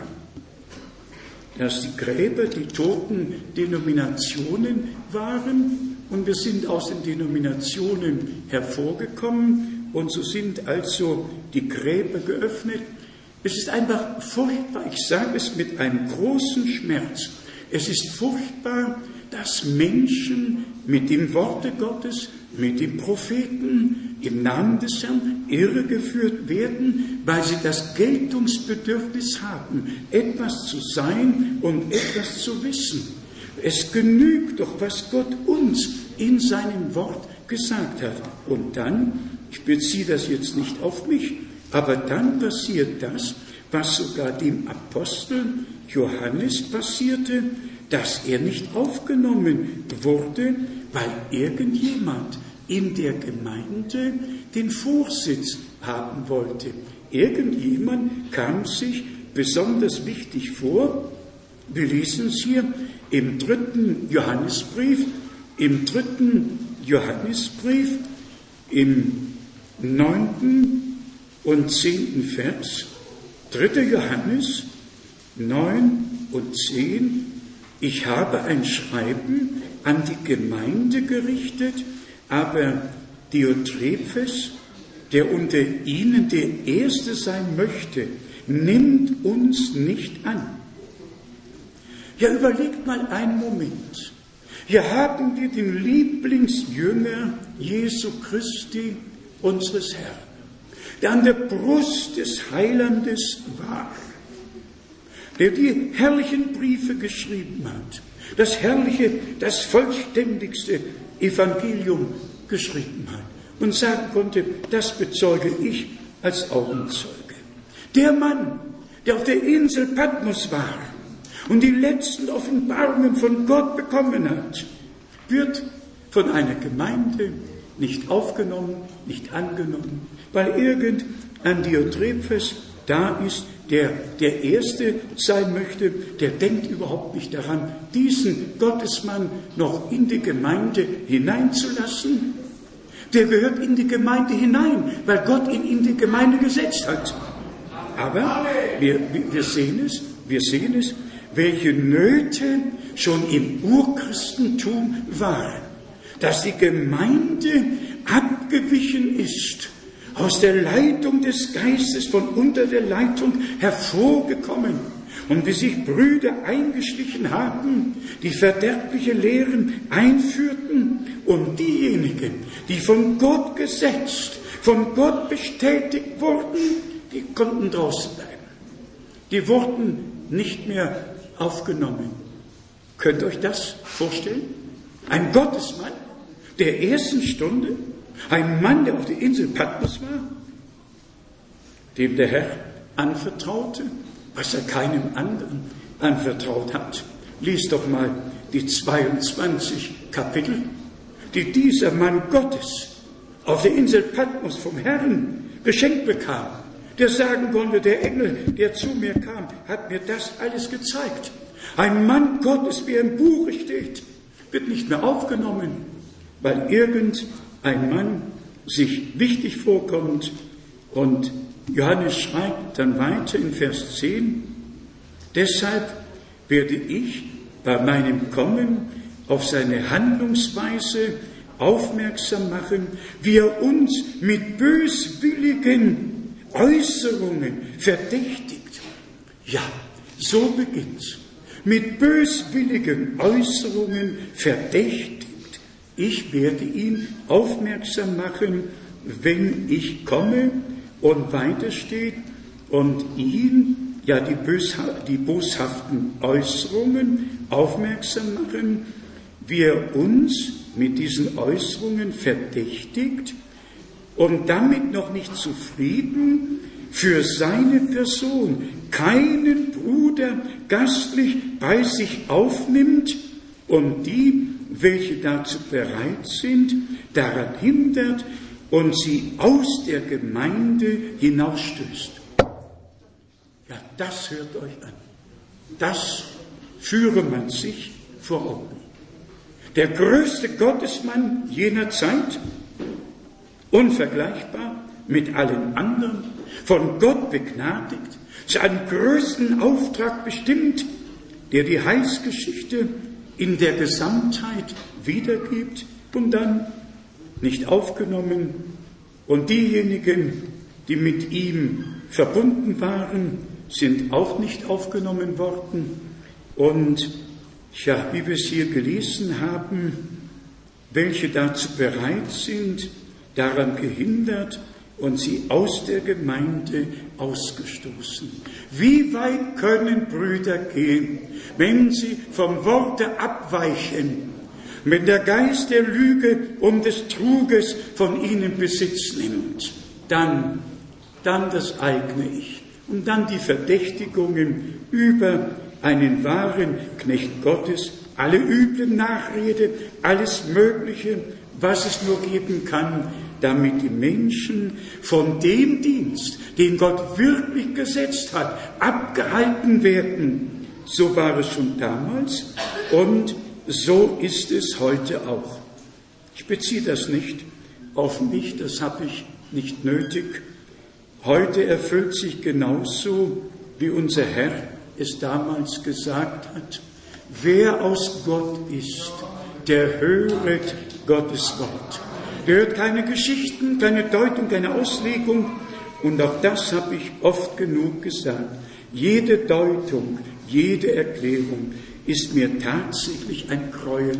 dass die Gräber die toten Denominationen waren. Und wir sind aus den Denominationen hervorgekommen. Und so sind also die Gräber geöffnet. Es ist einfach furchtbar, ich sage es mit einem großen Schmerz, es ist furchtbar, dass Menschen mit dem Worte Gottes, mit dem Propheten im Namen des Herrn irregeführt werden, weil sie das Geltungsbedürfnis haben, etwas zu sein und etwas zu wissen. Es genügt doch, was Gott uns in seinem Wort gesagt hat. Und dann, ich beziehe das jetzt nicht auf mich, aber dann passiert das, was sogar dem Apostel Johannes passierte, dass er nicht aufgenommen wurde, weil irgendjemand in der Gemeinde den Vorsitz haben wollte. Irgendjemand kam sich besonders wichtig vor. Wir lesen es hier im dritten Johannesbrief, im dritten Johannesbrief, im neunten und zehnten Vers, 3. Johannes 9 und 10, ich habe ein Schreiben an die Gemeinde gerichtet, aber Diotrephes, der unter ihnen der Erste sein möchte, nimmt uns nicht an. Ja, überlegt mal einen Moment. Hier haben wir den Lieblingsjünger Jesu Christi, unseres Herrn der an der Brust des Heilandes war, der die herrlichen Briefe geschrieben hat, das herrliche, das vollständigste Evangelium geschrieben hat und sagen konnte, das bezeuge ich als Augenzeuge. Der Mann, der auf der Insel Patmos war und die letzten Offenbarungen von Gott bekommen hat, wird von einer Gemeinde nicht aufgenommen, nicht angenommen, weil irgendein Diotrephes da ist, der der Erste sein möchte, der denkt überhaupt nicht daran, diesen Gottesmann noch in die Gemeinde hineinzulassen. Der gehört in die Gemeinde hinein, weil Gott ihn in die Gemeinde gesetzt hat. Aber wir, wir sehen es, wir sehen es, welche Nöte schon im Urchristentum waren, dass die Gemeinde abgewichen ist aus der Leitung des Geistes, von unter der Leitung hervorgekommen. Und wie sich Brüder eingeschlichen haben, die verderbliche Lehren einführten und diejenigen, die von Gott gesetzt, von Gott bestätigt wurden, die konnten draußen bleiben. Die wurden nicht mehr aufgenommen. Könnt ihr euch das vorstellen? Ein Gottesmann der ersten Stunde ein Mann, der auf der Insel Patmos war, dem der Herr anvertraute, was er keinem anderen anvertraut hat. Lies doch mal die 22 Kapitel, die dieser Mann Gottes auf der Insel Patmos vom Herrn geschenkt bekam. Der sagen konnte, der Engel, der zu mir kam, hat mir das alles gezeigt. Ein Mann Gottes, wie er im Buche steht, wird nicht mehr aufgenommen, weil irgend ein Mann sich wichtig vorkommt und Johannes schreibt dann weiter in Vers 10, deshalb werde ich bei meinem Kommen auf seine Handlungsweise aufmerksam machen, wie er uns mit böswilligen Äußerungen verdächtigt. Ja, so beginnt's. Mit böswilligen Äußerungen verdächtigt ich werde ihn aufmerksam machen, wenn ich komme und weitersteht und ihn, ja die, die boshaften Äußerungen aufmerksam machen, wie er uns mit diesen Äußerungen verdächtigt und damit noch nicht zufrieden für seine Person keinen Bruder gastlich bei sich aufnimmt und die welche dazu bereit sind, daran hindert und sie aus der Gemeinde hinausstößt. Ja, das hört euch an. Das führe man sich vor Augen. Der größte Gottesmann jener Zeit, unvergleichbar mit allen anderen, von Gott begnadigt, zu einem größten Auftrag bestimmt, der die Heilsgeschichte in der Gesamtheit wiedergibt und dann nicht aufgenommen und diejenigen, die mit ihm verbunden waren, sind auch nicht aufgenommen worden. Und ja, wie wir es hier gelesen haben, welche dazu bereit sind, daran gehindert und sie aus der Gemeinde ausgestoßen. Wie weit können Brüder gehen, wenn sie vom Worte abweichen, wenn der Geist der Lüge und des Truges von ihnen Besitz nimmt? Dann, dann das eigene Ich und dann die Verdächtigungen über einen wahren Knecht Gottes, alle üble Nachrede, alles Mögliche, was es nur geben kann, damit die Menschen von dem Dienst, den Gott wirklich gesetzt hat, abgehalten werden. So war es schon damals und so ist es heute auch. Ich beziehe das nicht auf mich, das habe ich nicht nötig. Heute erfüllt sich genauso, wie unser Herr es damals gesagt hat, wer aus Gott ist, der höret Gottes Wort. Der hört keine Geschichten, keine Deutung, keine Auslegung. Und auch das habe ich oft genug gesagt. Jede Deutung, jede Erklärung ist mir tatsächlich ein Gräuel.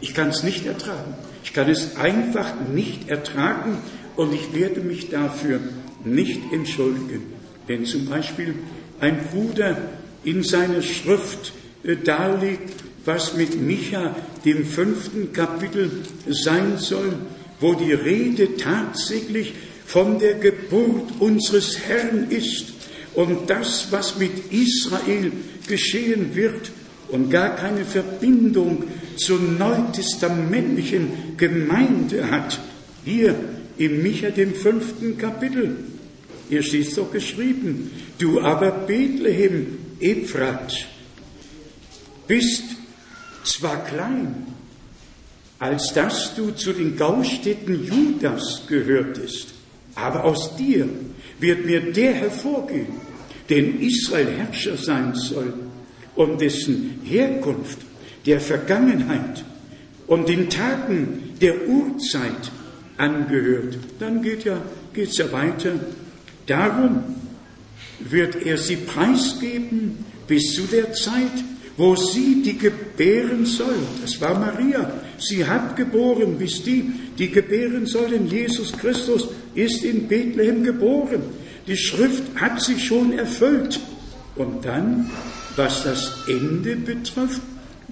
Ich kann es nicht ertragen. Ich kann es einfach nicht ertragen und ich werde mich dafür nicht entschuldigen. Wenn zum Beispiel ein Bruder in seiner Schrift äh, darlegt, was mit Micha, dem fünften Kapitel, sein soll, wo die Rede tatsächlich von der Geburt unseres Herrn ist und das, was mit Israel geschehen wird und gar keine Verbindung zur neutestamentlichen Gemeinde hat. Hier im Micha, dem fünften Kapitel. Hier steht doch geschrieben, du aber Bethlehem, Ephrat, bist zwar klein, als dass du zu den Gaustätten Judas gehörtest, aber aus dir wird mir der hervorgehen, den Israel Herrscher sein soll, und dessen Herkunft der Vergangenheit und den Tagen der Urzeit angehört. Dann geht ja, geht's ja weiter. Darum wird er sie preisgeben bis zu der Zeit, wo sie die gebären soll. Das war Maria. Sie hat geboren, bis die, die gebären sollen. Jesus Christus ist in Bethlehem geboren. Die Schrift hat sich schon erfüllt. Und dann, was das Ende betrifft,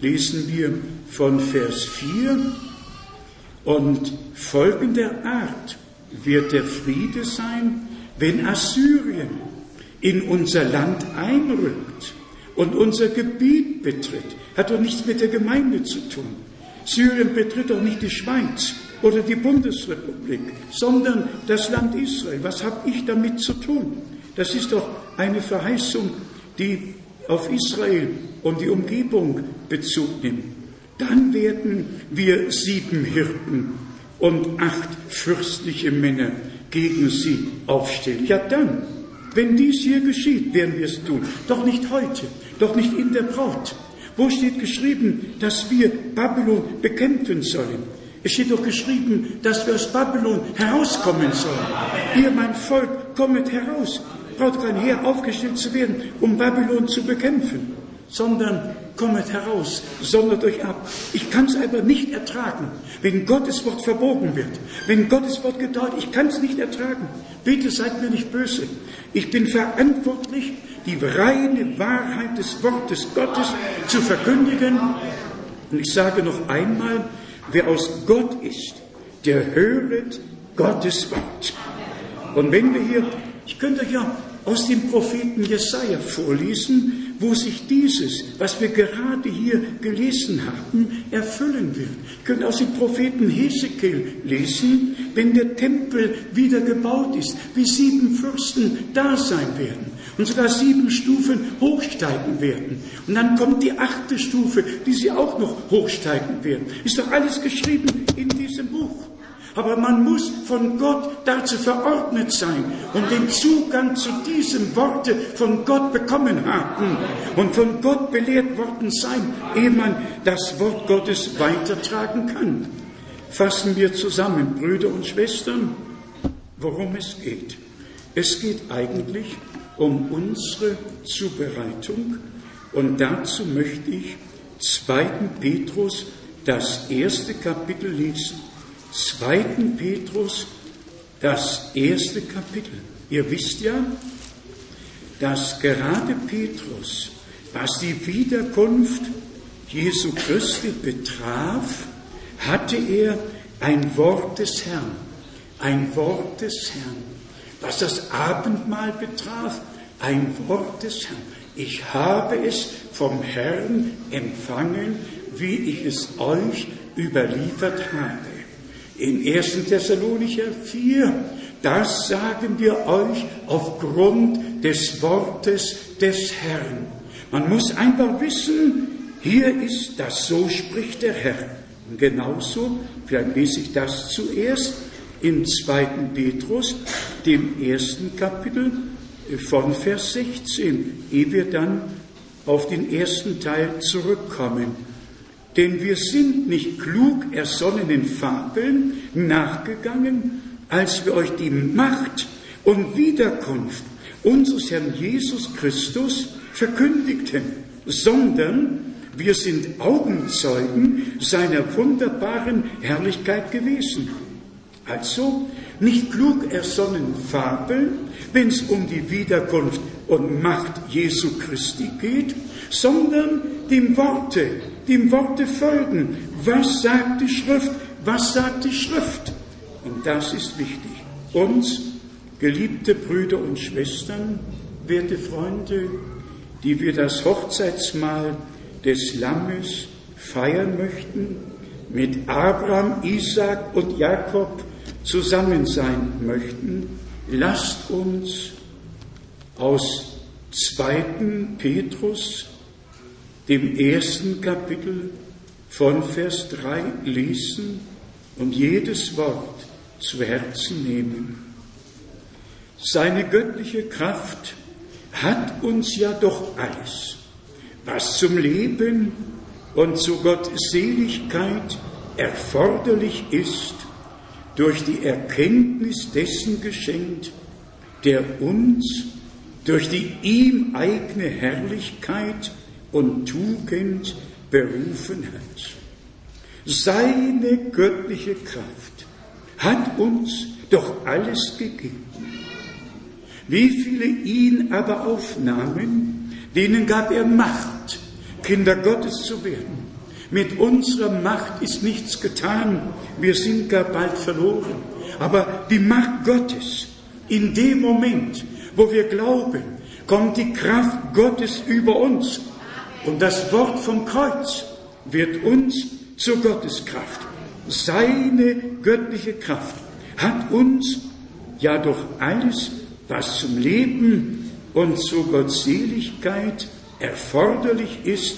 lesen wir von Vers 4 und folgender Art wird der Friede sein, wenn Assyrien in unser Land einrückt und unser Gebiet betritt, hat doch nichts mit der Gemeinde zu tun. Syrien betritt doch nicht die Schweiz oder die Bundesrepublik, sondern das Land Israel. Was habe ich damit zu tun? Das ist doch eine Verheißung, die auf Israel und die Umgebung Bezug nimmt. Dann werden wir sieben Hirten und acht fürstliche Männer gegen sie aufstellen. Ja dann, wenn dies hier geschieht, werden wir es tun. Doch nicht heute, doch nicht in der Braut. Wo steht geschrieben, dass wir Babylon bekämpfen sollen? Es steht doch geschrieben, dass wir aus Babylon herauskommen sollen. Ihr, mein Volk, kommet heraus. Braucht kein Heer aufgestellt zu werden, um Babylon zu bekämpfen, sondern kommet heraus, sondert euch ab. Ich kann es aber nicht ertragen, wenn Gottes Wort verbogen wird, wenn Gottes Wort gedauert, ich kann es nicht ertragen. Bitte seid mir nicht böse. Ich bin verantwortlich, die reine Wahrheit des Wortes Gottes zu verkündigen. Und ich sage noch einmal, wer aus Gott ist, der höret Gottes Wort. Und wenn wir hier, ich könnte ja aus dem Propheten Jesaja vorlesen, wo sich dieses, was wir gerade hier gelesen haben, erfüllen wird. Wir können aus dem Propheten Hesekiel lesen, wenn der Tempel wieder gebaut ist, wie sieben Fürsten da sein werden und sogar sieben Stufen hochsteigen werden. Und dann kommt die achte Stufe, die sie auch noch hochsteigen werden. Ist doch alles geschrieben in diesem Buch. Aber man muss von Gott dazu verordnet sein und den Zugang zu diesem Worte von Gott bekommen haben und von Gott belehrt worden sein, ehe man das Wort Gottes weitertragen kann. Fassen wir zusammen, Brüder und Schwestern, worum es geht. Es geht eigentlich um unsere Zubereitung und dazu möchte ich 2. Petrus das erste Kapitel lesen. 2. Petrus, das erste Kapitel. Ihr wisst ja, dass gerade Petrus, was die Wiederkunft Jesu Christi betraf, hatte er ein Wort des Herrn, ein Wort des Herrn. Was das Abendmahl betraf, ein Wort des Herrn. Ich habe es vom Herrn empfangen, wie ich es euch überliefert habe in 1. Thessalonicher 4, das sagen wir euch aufgrund des Wortes des Herrn. Man muss einfach wissen, hier ist das, so spricht der Herr. Und genauso, vielleicht lese ich das zuerst, im zweiten Petrus, dem ersten Kapitel von Vers 16, ehe wir dann auf den ersten Teil zurückkommen. Denn wir sind nicht klug ersonnenen Fabeln nachgegangen, als wir euch die Macht und Wiederkunft unseres Herrn Jesus Christus verkündigten, sondern wir sind Augenzeugen seiner wunderbaren Herrlichkeit gewesen. Also nicht klug ersonnen Fabeln, wenn es um die Wiederkunft und Macht Jesu Christi geht, sondern dem Worte dem Worte folgen. Was sagt die Schrift? Was sagt die Schrift? Und das ist wichtig. Uns, geliebte Brüder und Schwestern, werte Freunde, die wir das Hochzeitsmahl des Lammes feiern möchten, mit Abraham, Isaac und Jakob zusammen sein möchten, lasst uns aus 2. Petrus dem ersten Kapitel von Vers 3 lesen und jedes Wort zu Herzen nehmen. Seine göttliche Kraft hat uns ja doch alles, was zum Leben und zu Gottseligkeit erforderlich ist, durch die Erkenntnis dessen geschenkt, der uns durch die ihm eigene Herrlichkeit und Tugend berufen hat. Seine göttliche Kraft hat uns doch alles gegeben. Wie viele ihn aber aufnahmen, denen gab er Macht, Kinder Gottes zu werden. Mit unserer Macht ist nichts getan, wir sind gar bald verloren. Aber die Macht Gottes, in dem Moment, wo wir glauben, kommt die Kraft Gottes über uns und das Wort vom Kreuz wird uns zur Gotteskraft. Seine göttliche Kraft hat uns ja doch alles, was zum Leben und zur Gottseligkeit erforderlich ist,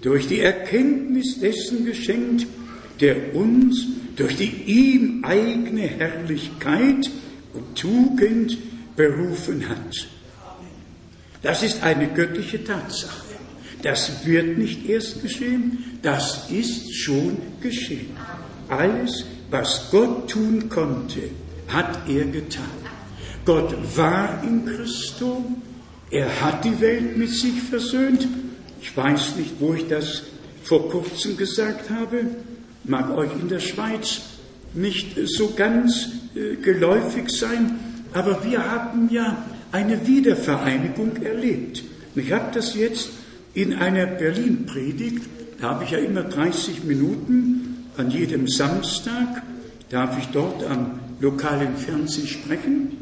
durch die Erkenntnis dessen geschenkt, der uns durch die ihm eigene Herrlichkeit und Tugend berufen hat. Das ist eine göttliche Tatsache. Das wird nicht erst geschehen, das ist schon geschehen. Alles, was Gott tun konnte, hat er getan. Gott war in Christo, er hat die Welt mit sich versöhnt. Ich weiß nicht, wo ich das vor kurzem gesagt habe, mag euch in der Schweiz nicht so ganz äh, geläufig sein, aber wir haben ja eine Wiedervereinigung erlebt. Ich habe das jetzt in einer Berlin-Predigt, da habe ich ja immer 30 Minuten an jedem Samstag, darf ich dort am lokalen Fernsehen sprechen.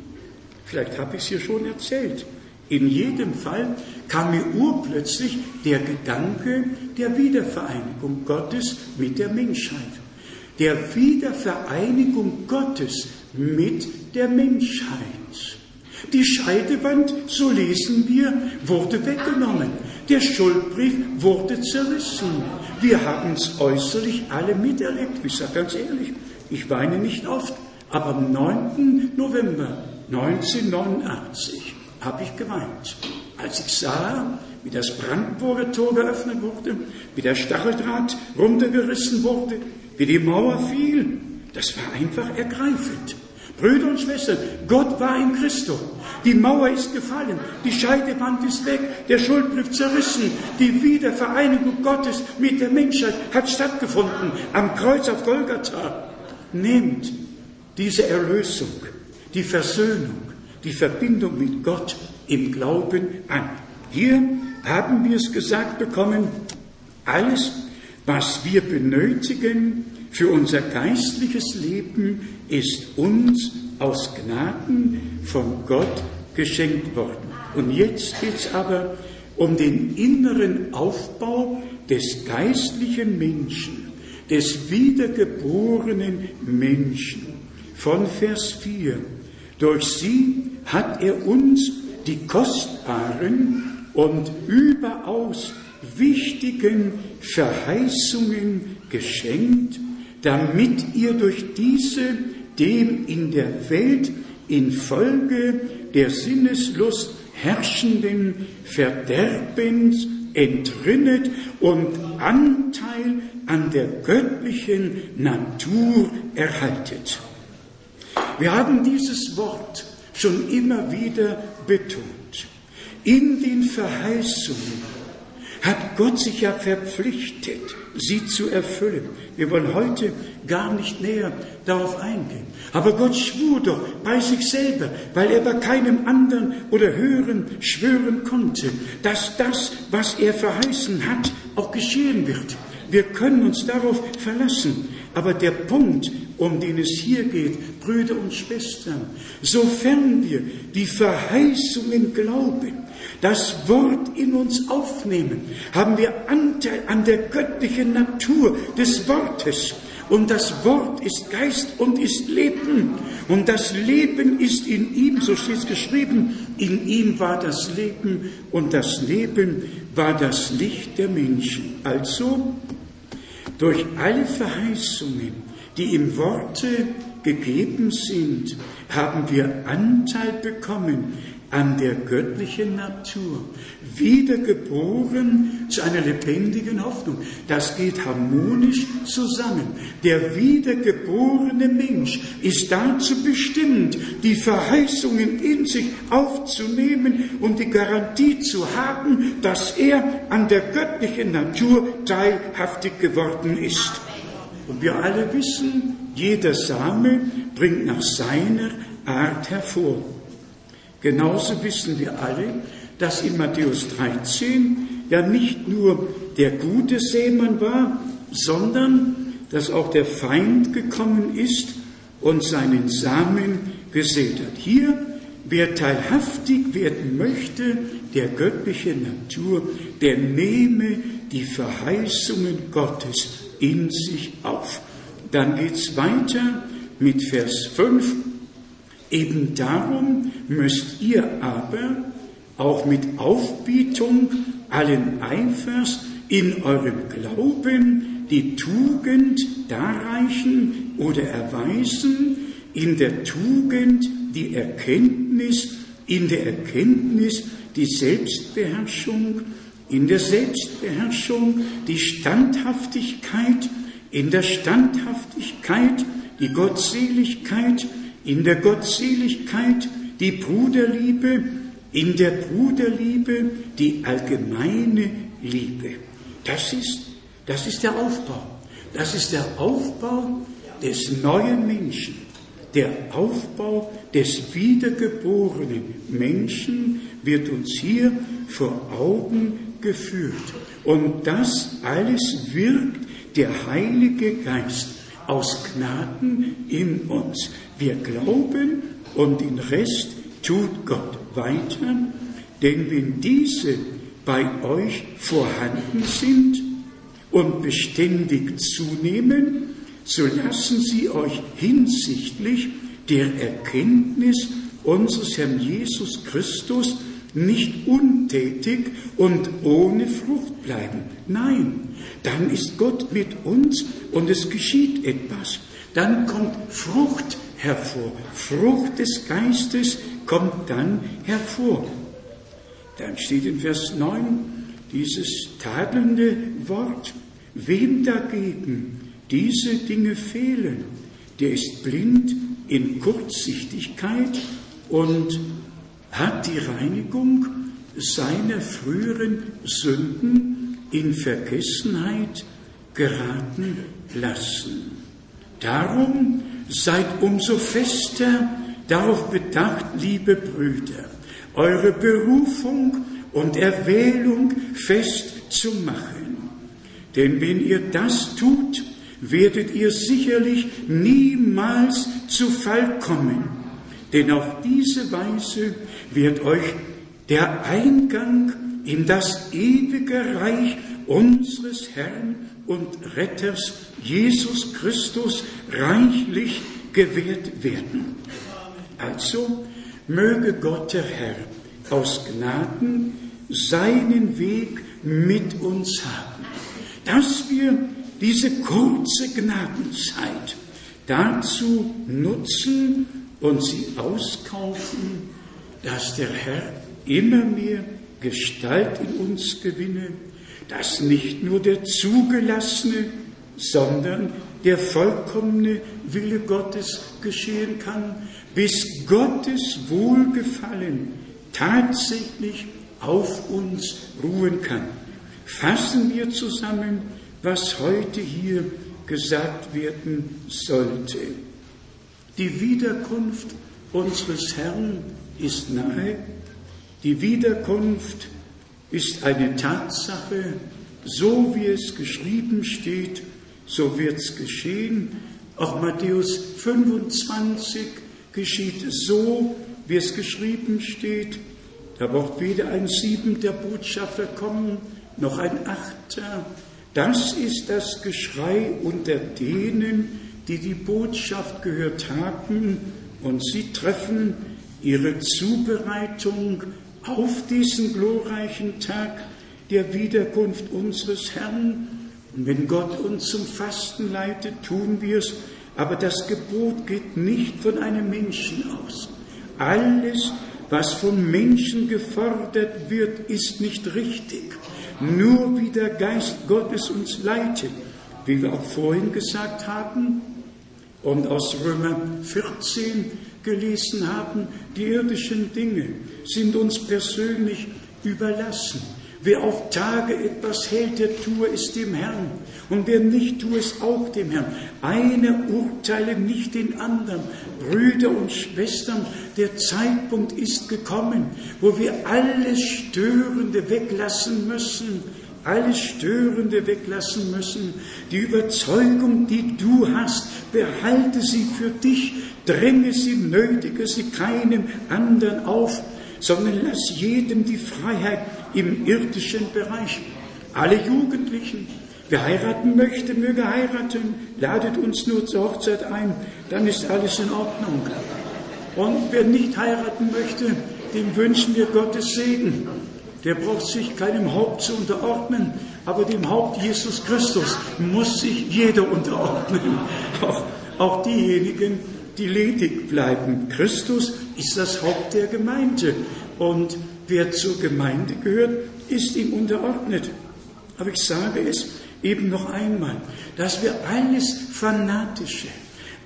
Vielleicht habe ich es hier schon erzählt. In jedem Fall kam mir urplötzlich der Gedanke der Wiedervereinigung Gottes mit der Menschheit. Der Wiedervereinigung Gottes mit der Menschheit. Die Scheidewand, so lesen wir, wurde weggenommen. Der Schuldbrief wurde zerrissen. Wir haben es äußerlich alle miterlebt. Ich sage ganz ehrlich, ich weine nicht oft, aber am 9. November 1989 habe ich geweint, als ich sah, wie das Brandenburger Tor geöffnet wurde, wie der Stacheldraht runtergerissen wurde, wie die Mauer fiel. Das war einfach ergreifend. Brüder und Schwestern, Gott war in Christus. Die Mauer ist gefallen, die Scheidewand ist weg, der Schuldbrief zerrissen, die Wiedervereinigung Gottes mit der Menschheit hat stattgefunden am Kreuz auf Golgatha. Nehmt diese Erlösung, die Versöhnung, die Verbindung mit Gott im Glauben an. Hier haben wir es gesagt bekommen, alles, was wir benötigen für unser geistliches Leben, ist uns aus Gnaden von Gott geschenkt worden. Und jetzt geht es aber um den inneren Aufbau des geistlichen Menschen, des wiedergeborenen Menschen. Von Vers 4. Durch sie hat er uns die kostbaren und überaus wichtigen Verheißungen geschenkt, damit ihr durch diese dem in der Welt infolge der Sinneslust herrschenden Verderbens entrinnet und Anteil an der göttlichen Natur erhaltet. Wir haben dieses Wort schon immer wieder betont. In den Verheißungen hat Gott sich ja verpflichtet, sie zu erfüllen. Wir wollen heute gar nicht näher darauf eingehen. Aber Gott schwur doch bei sich selber, weil er bei keinem anderen oder höheren schwören konnte, dass das, was er verheißen hat, auch geschehen wird. Wir können uns darauf verlassen. Aber der Punkt, um den es hier geht, Brüder und Schwestern, sofern wir die Verheißungen glauben, das Wort in uns aufnehmen, haben wir Anteil an der göttlichen Natur des Wortes. Und das Wort ist Geist und ist Leben. Und das Leben ist in ihm, so steht es geschrieben, in ihm war das Leben und das Leben war das Licht der Menschen. Also durch alle Verheißungen, die im Worte gegeben sind, haben wir Anteil bekommen an der göttlichen Natur, wiedergeboren zu einer lebendigen Hoffnung. Das geht harmonisch zusammen. Der wiedergeborene Mensch ist dazu bestimmt, die Verheißungen in sich aufzunehmen und die Garantie zu haben, dass er an der göttlichen Natur teilhaftig geworden ist. Und wir alle wissen, jeder Same bringt nach seiner Art hervor. Genauso wissen wir alle, dass in Matthäus 13 ja nicht nur der gute Seemann war, sondern dass auch der Feind gekommen ist und seinen Samen gesät hat. Hier, wer teilhaftig werden möchte der göttlichen Natur, der nehme die Verheißungen Gottes in sich auf. Dann geht's weiter mit Vers 5 Eben darum müsst ihr aber auch mit Aufbietung allen Eifers in eurem Glauben die Tugend darreichen oder erweisen, in der Tugend die Erkenntnis, in der Erkenntnis die Selbstbeherrschung, in der Selbstbeherrschung die Standhaftigkeit, in der Standhaftigkeit die Gottseligkeit, in der Gottseligkeit die Bruderliebe, in der Bruderliebe die allgemeine Liebe. Das ist, das ist der Aufbau. Das ist der Aufbau des neuen Menschen, der Aufbau des wiedergeborenen Menschen wird uns hier vor Augen geführt. Und das alles wirkt der Heilige Geist aus Gnaden in uns. Wir glauben und den Rest tut Gott weiter, denn wenn diese bei euch vorhanden sind und beständig zunehmen, so lassen sie euch hinsichtlich der Erkenntnis unseres Herrn Jesus Christus nicht untätig und ohne Frucht bleiben. Nein, dann ist Gott mit uns und es geschieht etwas. Dann kommt Frucht hervor. Frucht des Geistes kommt dann hervor. Dann steht in Vers 9 dieses tadelnde Wort. Wem dagegen diese Dinge fehlen, der ist blind in Kurzsichtigkeit und hat die Reinigung seiner früheren Sünden in Vergessenheit geraten lassen. Darum seid umso fester darauf bedacht, liebe Brüder, eure Berufung und Erwählung festzumachen. Denn wenn ihr das tut, werdet ihr sicherlich niemals zu Fall kommen. Denn auf diese Weise wird euch der Eingang in das ewige Reich unseres Herrn und Retters Jesus Christus reichlich gewährt werden. Also möge Gott der Herr aus Gnaden seinen Weg mit uns haben, dass wir diese kurze Gnadenzeit dazu nutzen und sie auskaufen, dass der Herr immer mehr Gestalt in uns gewinne, dass nicht nur der zugelassene, sondern der vollkommene Wille Gottes geschehen kann, bis Gottes Wohlgefallen tatsächlich auf uns ruhen kann. Fassen wir zusammen, was heute hier gesagt werden sollte. Die Wiederkunft unseres Herrn ist nahe. Die Wiederkunft ist eine Tatsache, so wie es geschrieben steht, so wird es geschehen. Auch Matthäus 25 geschieht so, wie es geschrieben steht. Da wird weder ein siebenter Botschafter kommen, noch ein achter, das ist das Geschrei unter denen, die die Botschaft gehört haben und sie treffen ihre Zubereitung auf diesen glorreichen Tag der Wiederkunft unseres Herrn. Und wenn Gott uns zum Fasten leitet, tun wir es. Aber das Gebot geht nicht von einem Menschen aus. Alles, was vom Menschen gefordert wird, ist nicht richtig. Nur wie der Geist Gottes uns leitet, wie wir auch vorhin gesagt haben und aus Römer 14 gelesen haben, die irdischen Dinge sind uns persönlich überlassen. Wer auf Tage etwas hält, der tue es dem Herrn. Und wer nicht, tue es auch dem Herrn. Einer urteile nicht den anderen. Brüder und Schwestern, der Zeitpunkt ist gekommen, wo wir alles Störende weglassen müssen. Alles Störende weglassen müssen. Die Überzeugung, die du hast, behalte sie für dich, dränge sie, nötige sie keinem anderen auf, sondern lass jedem die Freiheit, im irdischen Bereich. Alle Jugendlichen, wer heiraten möchte, möge heiraten, ladet uns nur zur Hochzeit ein, dann ist alles in Ordnung. Und wer nicht heiraten möchte, dem wünschen wir Gottes Segen. Der braucht sich keinem Haupt zu unterordnen, aber dem Haupt Jesus Christus muss sich jeder unterordnen. Auch, auch diejenigen, die ledig bleiben. Christus ist das Haupt der Gemeinde. Und wer zur Gemeinde gehört, ist ihm unterordnet. Aber ich sage es eben noch einmal, dass wir alles Fanatische,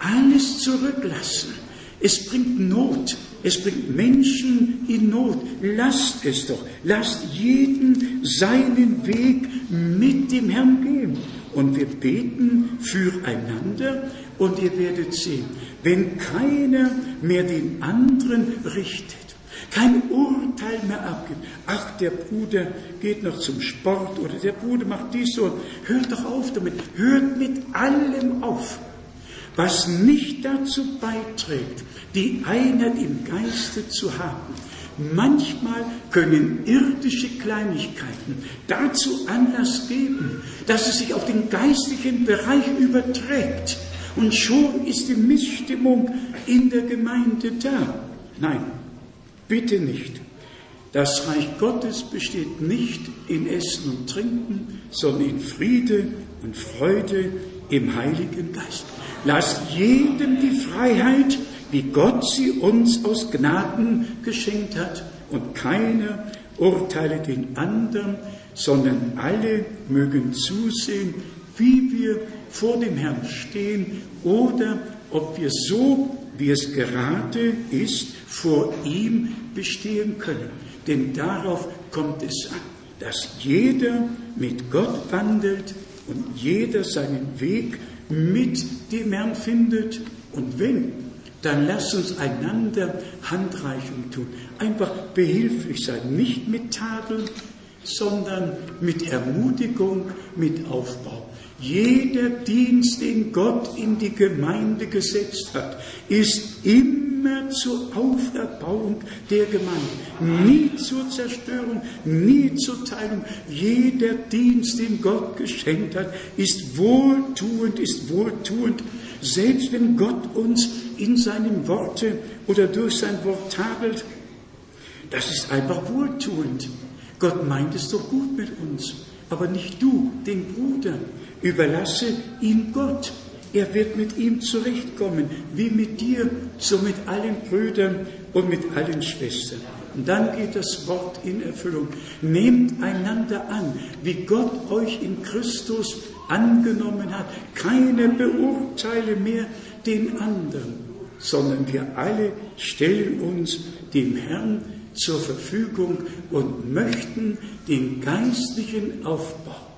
alles zurücklassen. Es bringt Not, es bringt Menschen in Not. Lasst es doch, lasst jeden seinen Weg mit dem Herrn gehen. Und wir beten füreinander und ihr werdet sehen, wenn keiner mehr den anderen richtet, kein Urteil mehr abgibt. Ach, der Bruder geht noch zum Sport oder der Bruder macht dies so. Hört doch auf damit. Hört mit allem auf. Was nicht dazu beiträgt, die Einheit im Geiste zu haben. Manchmal können irdische Kleinigkeiten dazu Anlass geben, dass es sich auf den geistlichen Bereich überträgt. Und schon ist die Missstimmung in der Gemeinde da. Nein, bitte nicht. Das Reich Gottes besteht nicht in Essen und Trinken, sondern in Friede und Freude im Heiligen Geist. Lasst jedem die Freiheit, wie Gott sie uns aus Gnaden geschenkt hat. Und keiner urteile den anderen, sondern alle mögen zusehen, wie wir vor dem Herrn stehen oder ob wir so, wie es gerade ist, vor ihm bestehen können. Denn darauf kommt es an, dass jeder mit Gott wandelt und jeder seinen Weg mit dem Herrn findet. Und wenn, dann lasst uns einander Handreichung tun. Einfach behilflich sein, nicht mit Tadel, sondern mit Ermutigung, mit Aufbau. Jeder Dienst, den Gott in die Gemeinde gesetzt hat, ist immer zur Auferbauung der Gemeinde, nie zur Zerstörung, nie zur Teilung. Jeder Dienst, den Gott geschenkt hat, ist wohltuend, ist wohltuend, selbst wenn Gott uns in seinem Worte oder durch sein Wort tadelt. Das ist einfach wohltuend. Gott meint es doch gut mit uns, aber nicht du, den Bruder. Überlasse ihm Gott. Er wird mit ihm zurechtkommen, wie mit dir, so mit allen Brüdern und mit allen Schwestern. Und dann geht das Wort in Erfüllung. Nehmt einander an, wie Gott euch in Christus angenommen hat. Keine beurteile mehr den anderen, sondern wir alle stellen uns dem Herrn zur Verfügung und möchten den geistlichen Aufbau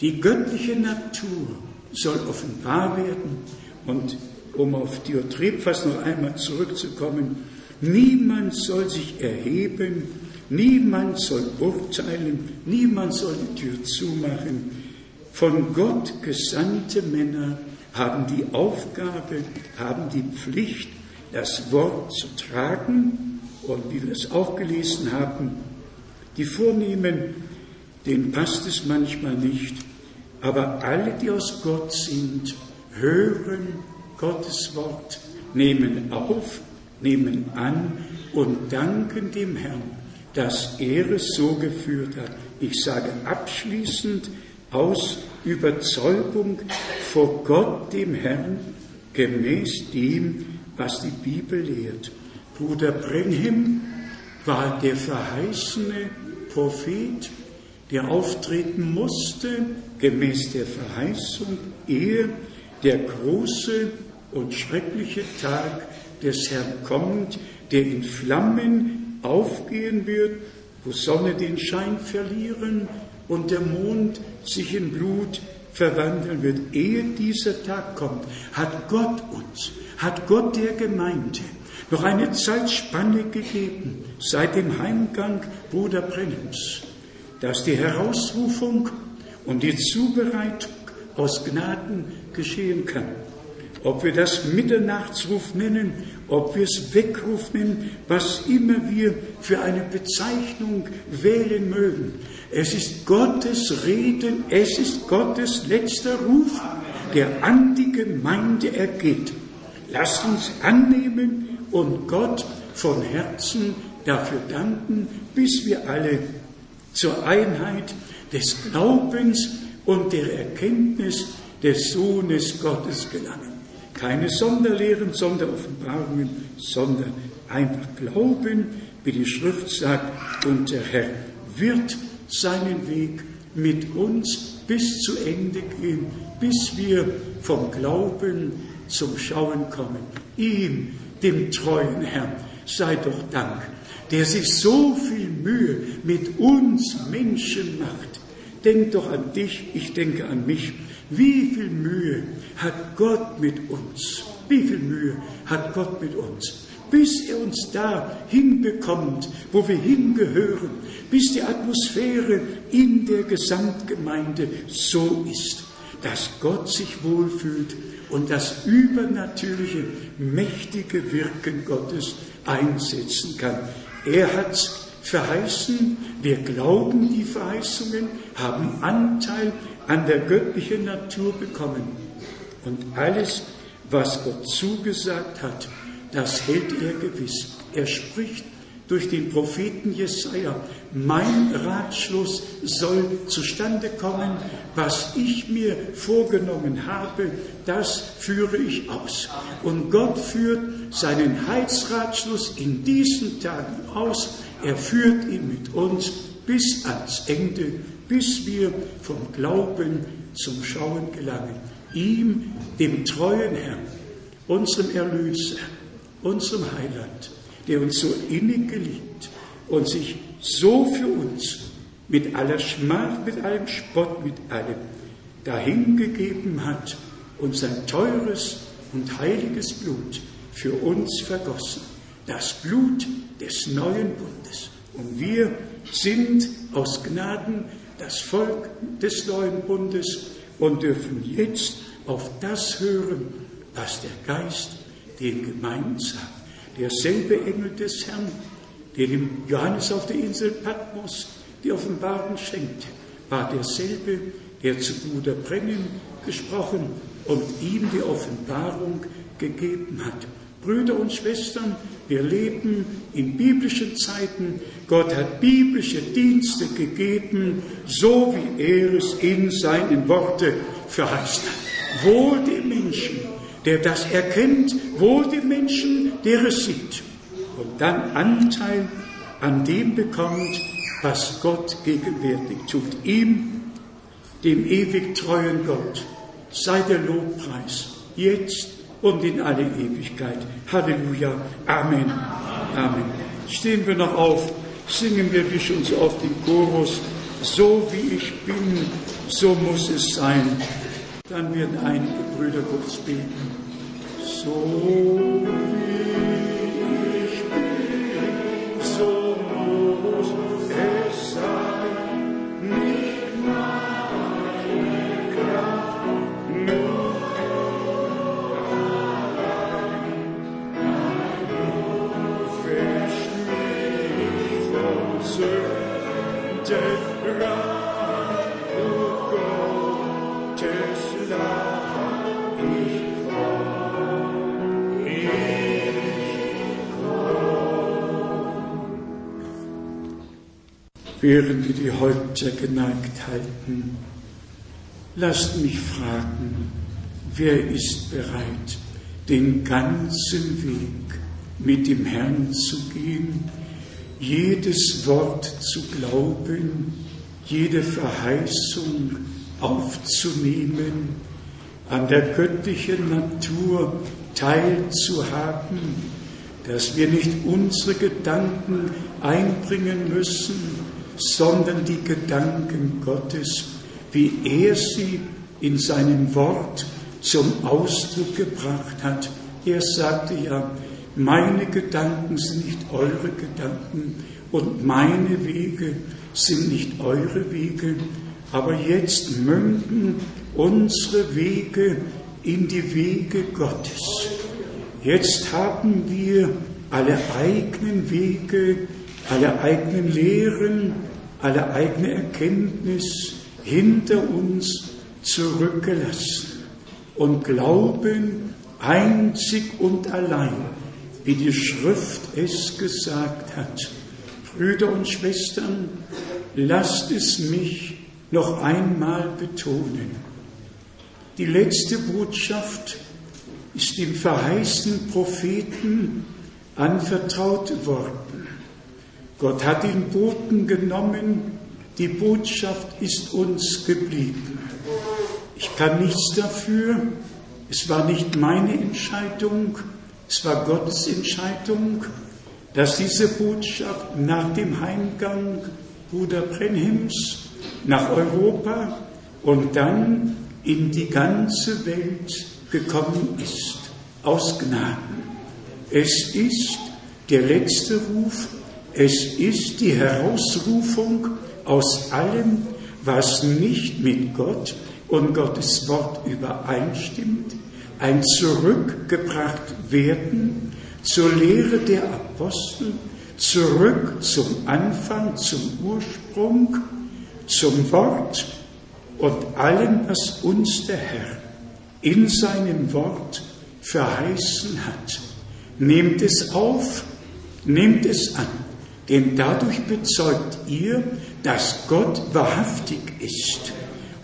die göttliche Natur soll offenbar werden und um auf Diotrephes noch einmal zurückzukommen, niemand soll sich erheben, niemand soll urteilen, niemand soll die Tür zumachen. Von Gott gesandte Männer haben die Aufgabe, haben die Pflicht, das Wort zu tragen und wie wir es auch gelesen haben, die Vornehmen denen passt es manchmal nicht, aber alle, die aus Gott sind, hören Gottes Wort, nehmen auf, nehmen an und danken dem Herrn, dass er es so geführt hat. Ich sage abschließend aus Überzeugung vor Gott, dem Herrn, gemäß dem, was die Bibel lehrt. Bruder Brenhem war der verheißene Prophet, der auftreten musste, gemäß der Verheißung, ehe der große und schreckliche Tag des Herrn kommt, der in Flammen aufgehen wird, wo Sonne den Schein verlieren und der Mond sich in Blut verwandeln wird. Ehe dieser Tag kommt, hat Gott uns, hat Gott der Gemeinde noch eine Zeitspanne gegeben seit dem Heimgang Bruder Brennims dass die Herausrufung und die Zubereitung aus Gnaden geschehen kann. Ob wir das Mitternachtsruf nennen, ob wir es Weckruf nennen, was immer wir für eine Bezeichnung wählen mögen. Es ist Gottes Reden, es ist Gottes letzter Ruf, der an die Gemeinde ergeht. Lasst uns annehmen und Gott von Herzen dafür danken, bis wir alle zur Einheit des Glaubens und der Erkenntnis des Sohnes Gottes gelangen. Keine Sonderlehren, Sonderoffenbarungen, sondern einfach Glauben, wie die Schrift sagt, und der Herr wird seinen Weg mit uns bis zu Ende gehen, bis wir vom Glauben zum Schauen kommen. Ihm, dem treuen Herrn, sei doch Dank der sich so viel Mühe mit uns Menschen macht. Denk doch an dich, ich denke an mich. Wie viel Mühe hat Gott mit uns? Wie viel Mühe hat Gott mit uns? Bis er uns da hinbekommt, wo wir hingehören, bis die Atmosphäre in der Gesamtgemeinde so ist, dass Gott sich wohlfühlt und das übernatürliche, mächtige Wirken Gottes einsetzen kann. Er hat verheißen, wir glauben die Verheißungen, haben Anteil an der göttlichen Natur bekommen. Und alles, was Gott zugesagt hat, das hält er gewiss. Er spricht durch den Propheten Jesaja, mein Ratschluss soll zustande kommen, was ich mir vorgenommen habe, das führe ich aus. Und Gott führt seinen Heilsratschluss in diesen Tagen aus. Er führt ihn mit uns bis ans Ende, bis wir vom Glauben zum Schauen gelangen. Ihm, dem treuen Herrn, unserem Erlöser, unserem Heiland, der uns so innig geliebt und sich so für uns mit aller Schmach, mit allem Spott, mit allem dahingegeben hat und sein teures und heiliges Blut für uns vergossen. Das Blut des neuen Bundes. Und wir sind aus Gnaden das Volk des neuen Bundes und dürfen jetzt auf das hören, was der Geist den Gemeinden sagt derselbe Engel des Herrn, der dem Johannes auf der Insel Patmos die Offenbarung schenkte, war derselbe, der zu Bruder Brennan gesprochen und ihm die Offenbarung gegeben hat. Brüder und Schwestern, wir leben in biblischen Zeiten. Gott hat biblische Dienste gegeben, so wie er es in seinen Worten verheißt hat. Wohl dem Menschen, der das erkennt, wohl dem Menschen, der es sieht und dann Anteil an dem bekommt, was Gott gegenwärtig tut. Ihm, dem ewig treuen Gott, sei der Lobpreis jetzt und in alle Ewigkeit. Halleluja. Amen. Amen. Stehen wir noch auf, singen wir schon so oft den Chorus. So wie ich bin, so muss es sein. Dann werden einige Brüder kurz beten. So während wir die Häupter geneigt halten. Lasst mich fragen, wer ist bereit, den ganzen Weg mit dem Herrn zu gehen, jedes Wort zu glauben, jede Verheißung aufzunehmen, an der göttlichen Natur teilzuhaben, dass wir nicht unsere Gedanken einbringen müssen, sondern die Gedanken Gottes, wie er sie in seinem Wort zum Ausdruck gebracht hat. Er sagte ja, meine Gedanken sind nicht eure Gedanken und meine Wege sind nicht eure Wege, aber jetzt münden unsere Wege in die Wege Gottes. Jetzt haben wir alle eigenen Wege, alle eigenen Lehren, alle eigene Erkenntnis hinter uns zurückgelassen und glauben einzig und allein, wie die Schrift es gesagt hat. Brüder und Schwestern, lasst es mich noch einmal betonen. Die letzte Botschaft ist dem verheißenen Propheten anvertraut worden. Gott hat den Boten genommen, die Botschaft ist uns geblieben. Ich kann nichts dafür, es war nicht meine Entscheidung, es war Gottes Entscheidung, dass diese Botschaft nach dem Heimgang Bruder Brenhims nach Europa und dann in die ganze Welt gekommen ist, aus Gnaden. Es ist der letzte Ruf es ist die Herausrufung aus allem, was nicht mit Gott und Gottes Wort übereinstimmt, ein zurückgebracht werden zur Lehre der Apostel, zurück zum Anfang, zum Ursprung, zum Wort und allem, was uns der Herr in seinem Wort verheißen hat. Nehmt es auf, nehmt es an, denn dadurch bezeugt ihr, dass Gott wahrhaftig ist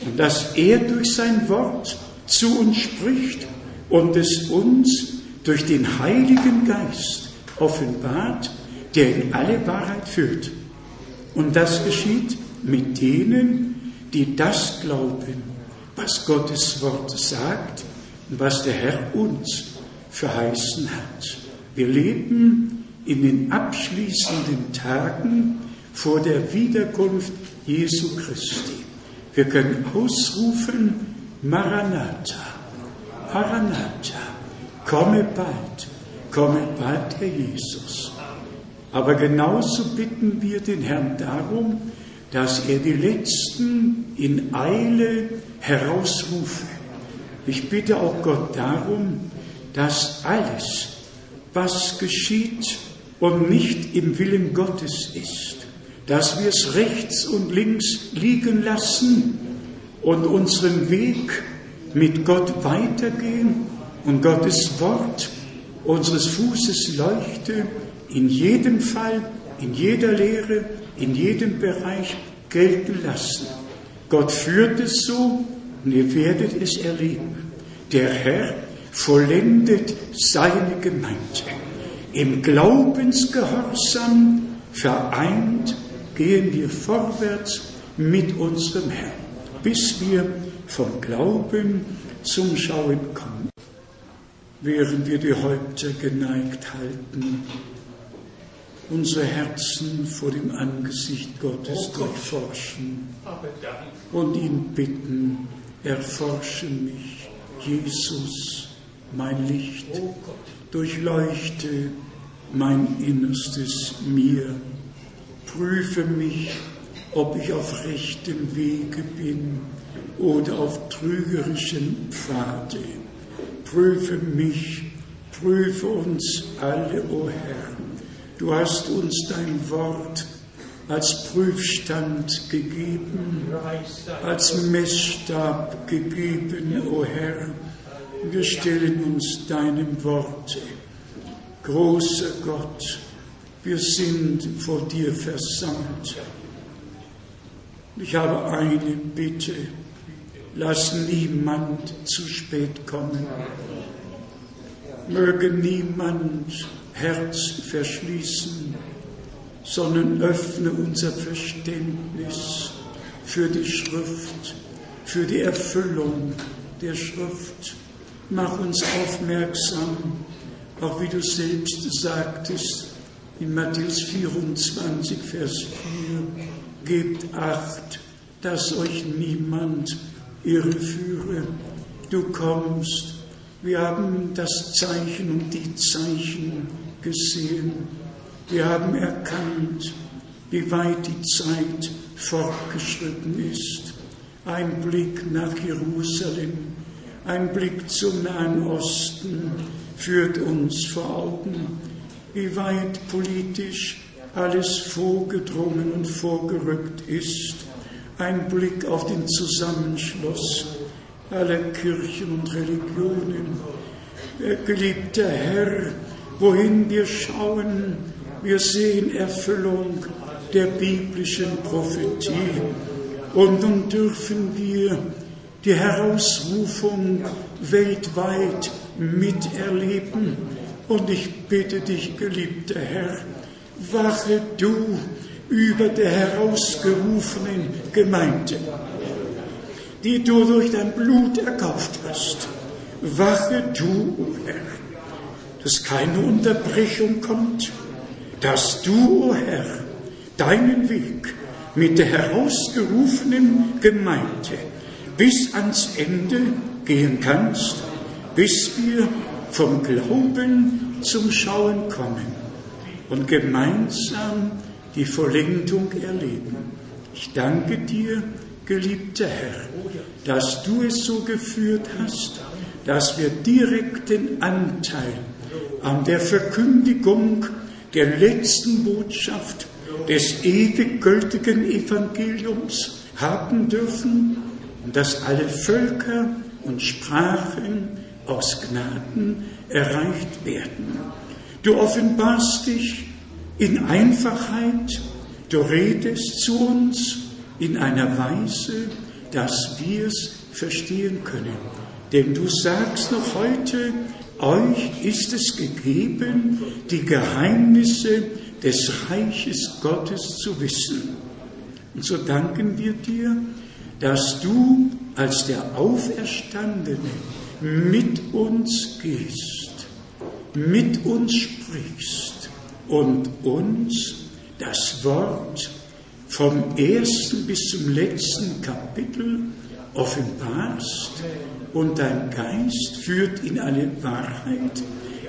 und dass er durch sein Wort zu uns spricht und es uns durch den Heiligen Geist offenbart, der in alle Wahrheit führt. Und das geschieht mit denen, die das glauben, was Gottes Wort sagt und was der Herr uns verheißen hat. Wir leben in den abschließenden Tagen vor der Wiederkunft Jesu Christi. Wir können ausrufen, Maranatha, Maranatha, komme bald, komme bald, Herr Jesus. Aber genauso bitten wir den Herrn darum, dass er die Letzten in Eile herausrufe. Ich bitte auch Gott darum, dass alles, was geschieht und nicht im Willen Gottes ist, dass wir es rechts und links liegen lassen und unseren Weg mit Gott weitergehen und Gottes Wort unseres Fußes leuchte in jedem Fall, in jeder Lehre, in jedem Bereich gelten lassen. Gott führt es so und ihr werdet es erleben. Der Herr vollendet seine Gemeinde. Im Glaubensgehorsam vereint gehen wir vorwärts mit unserem Herrn, bis wir vom Glauben zum Schauen kommen. Während wir die Häupter geneigt halten, unsere Herzen vor dem Angesicht Gottes oh durchforschen und ihn bitten, erforsche mich, Jesus, mein Licht, oh durchleuchte mein Innerstes mir, prüfe mich, ob ich auf rechtem Wege bin oder auf trügerischem Pfade. Prüfe mich, prüfe uns alle, o oh Herr. Du hast uns dein Wort als Prüfstand gegeben, als Messstab gegeben, o oh Herr. Wir stellen uns deinem Worte. Großer Gott, wir sind vor dir versammelt. Ich habe eine Bitte. Lass niemand zu spät kommen. Möge niemand Herz verschließen, sondern öffne unser Verständnis für die Schrift, für die Erfüllung der Schrift. Mach uns aufmerksam, auch wie du selbst sagtest in Matthäus 24, Vers 4, gebt acht, dass euch niemand irreführe. Du kommst, wir haben das Zeichen und die Zeichen gesehen. Wir haben erkannt, wie weit die Zeit fortgeschritten ist. Ein Blick nach Jerusalem, ein Blick zum Nahen Osten führt uns vor Augen, wie weit politisch alles vorgedrungen und vorgerückt ist. Ein Blick auf den Zusammenschluss aller Kirchen und Religionen. Geliebter Herr, wohin wir schauen, wir sehen Erfüllung der biblischen Prophetie. Und nun dürfen wir die Herausrufung weltweit miterleben. Und ich bitte dich, geliebter Herr, wache du über der herausgerufenen Gemeinde, die du durch dein Blut erkauft hast. Wache du, o oh Herr, dass keine Unterbrechung kommt, dass du, o oh Herr, deinen Weg mit der herausgerufenen Gemeinde bis ans Ende gehen kannst, bis wir vom Glauben zum Schauen kommen und gemeinsam die Vollendung erleben. Ich danke dir geliebter Herr, dass du es so geführt hast, dass wir direkten Anteil an der Verkündigung der letzten Botschaft des ewig gültigen Evangeliums haben dürfen und dass alle Völker und Sprachen aus Gnaden erreicht werden. Du offenbarst dich in Einfachheit, du redest zu uns in einer Weise, dass wir es verstehen können. Denn du sagst noch heute, euch ist es gegeben, die Geheimnisse des Reiches Gottes zu wissen. Und so danken wir dir, dass du als der Auferstandene mit uns gehst, mit uns sprichst und uns das Wort vom ersten bis zum letzten Kapitel offenbarst und dein Geist führt in alle Wahrheit.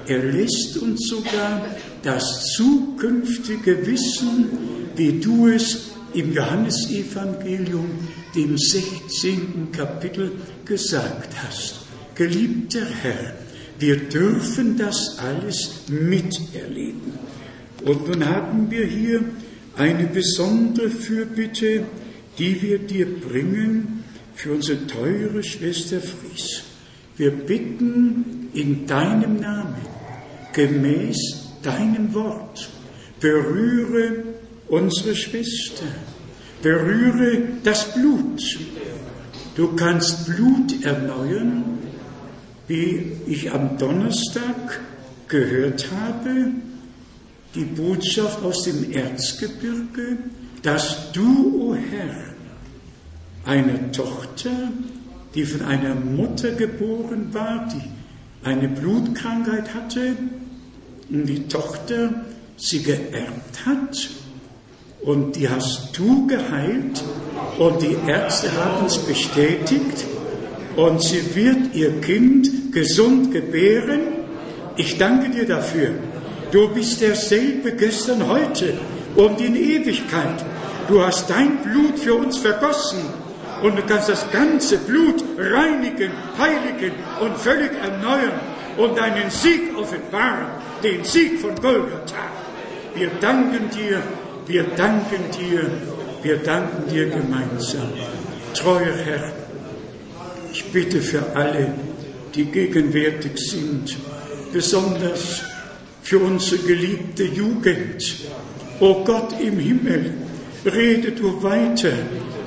Er lässt uns sogar das zukünftige Wissen, wie du es im Johannesevangelium, dem 16. Kapitel, gesagt hast. Geliebter Herr, wir dürfen das alles miterleben. Und nun haben wir hier eine besondere Fürbitte, die wir dir bringen für unsere teure Schwester Fries. Wir bitten in deinem Namen, gemäß deinem Wort, berühre unsere Schwester, berühre das Blut. Du kannst Blut erneuern, wie ich am Donnerstag gehört habe, die Botschaft aus dem Erzgebirge, dass du, o oh Herr, eine Tochter, die von einer Mutter geboren war, die eine Blutkrankheit hatte, und die Tochter sie geerbt hat, und die hast du geheilt, und die Ärzte haben es bestätigt, und sie wird ihr Kind gesund gebären. Ich danke dir dafür. Du bist derselbe gestern, heute und in Ewigkeit. Du hast dein Blut für uns vergossen und du kannst das ganze Blut reinigen, heiligen und völlig erneuern und deinen Sieg offenbaren, den Sieg von Golgatha. Wir danken dir, wir danken dir, wir danken dir gemeinsam. Treuer Herr, ich bitte für alle, die gegenwärtig sind, besonders für unsere geliebte Jugend. O Gott im Himmel, rede du weiter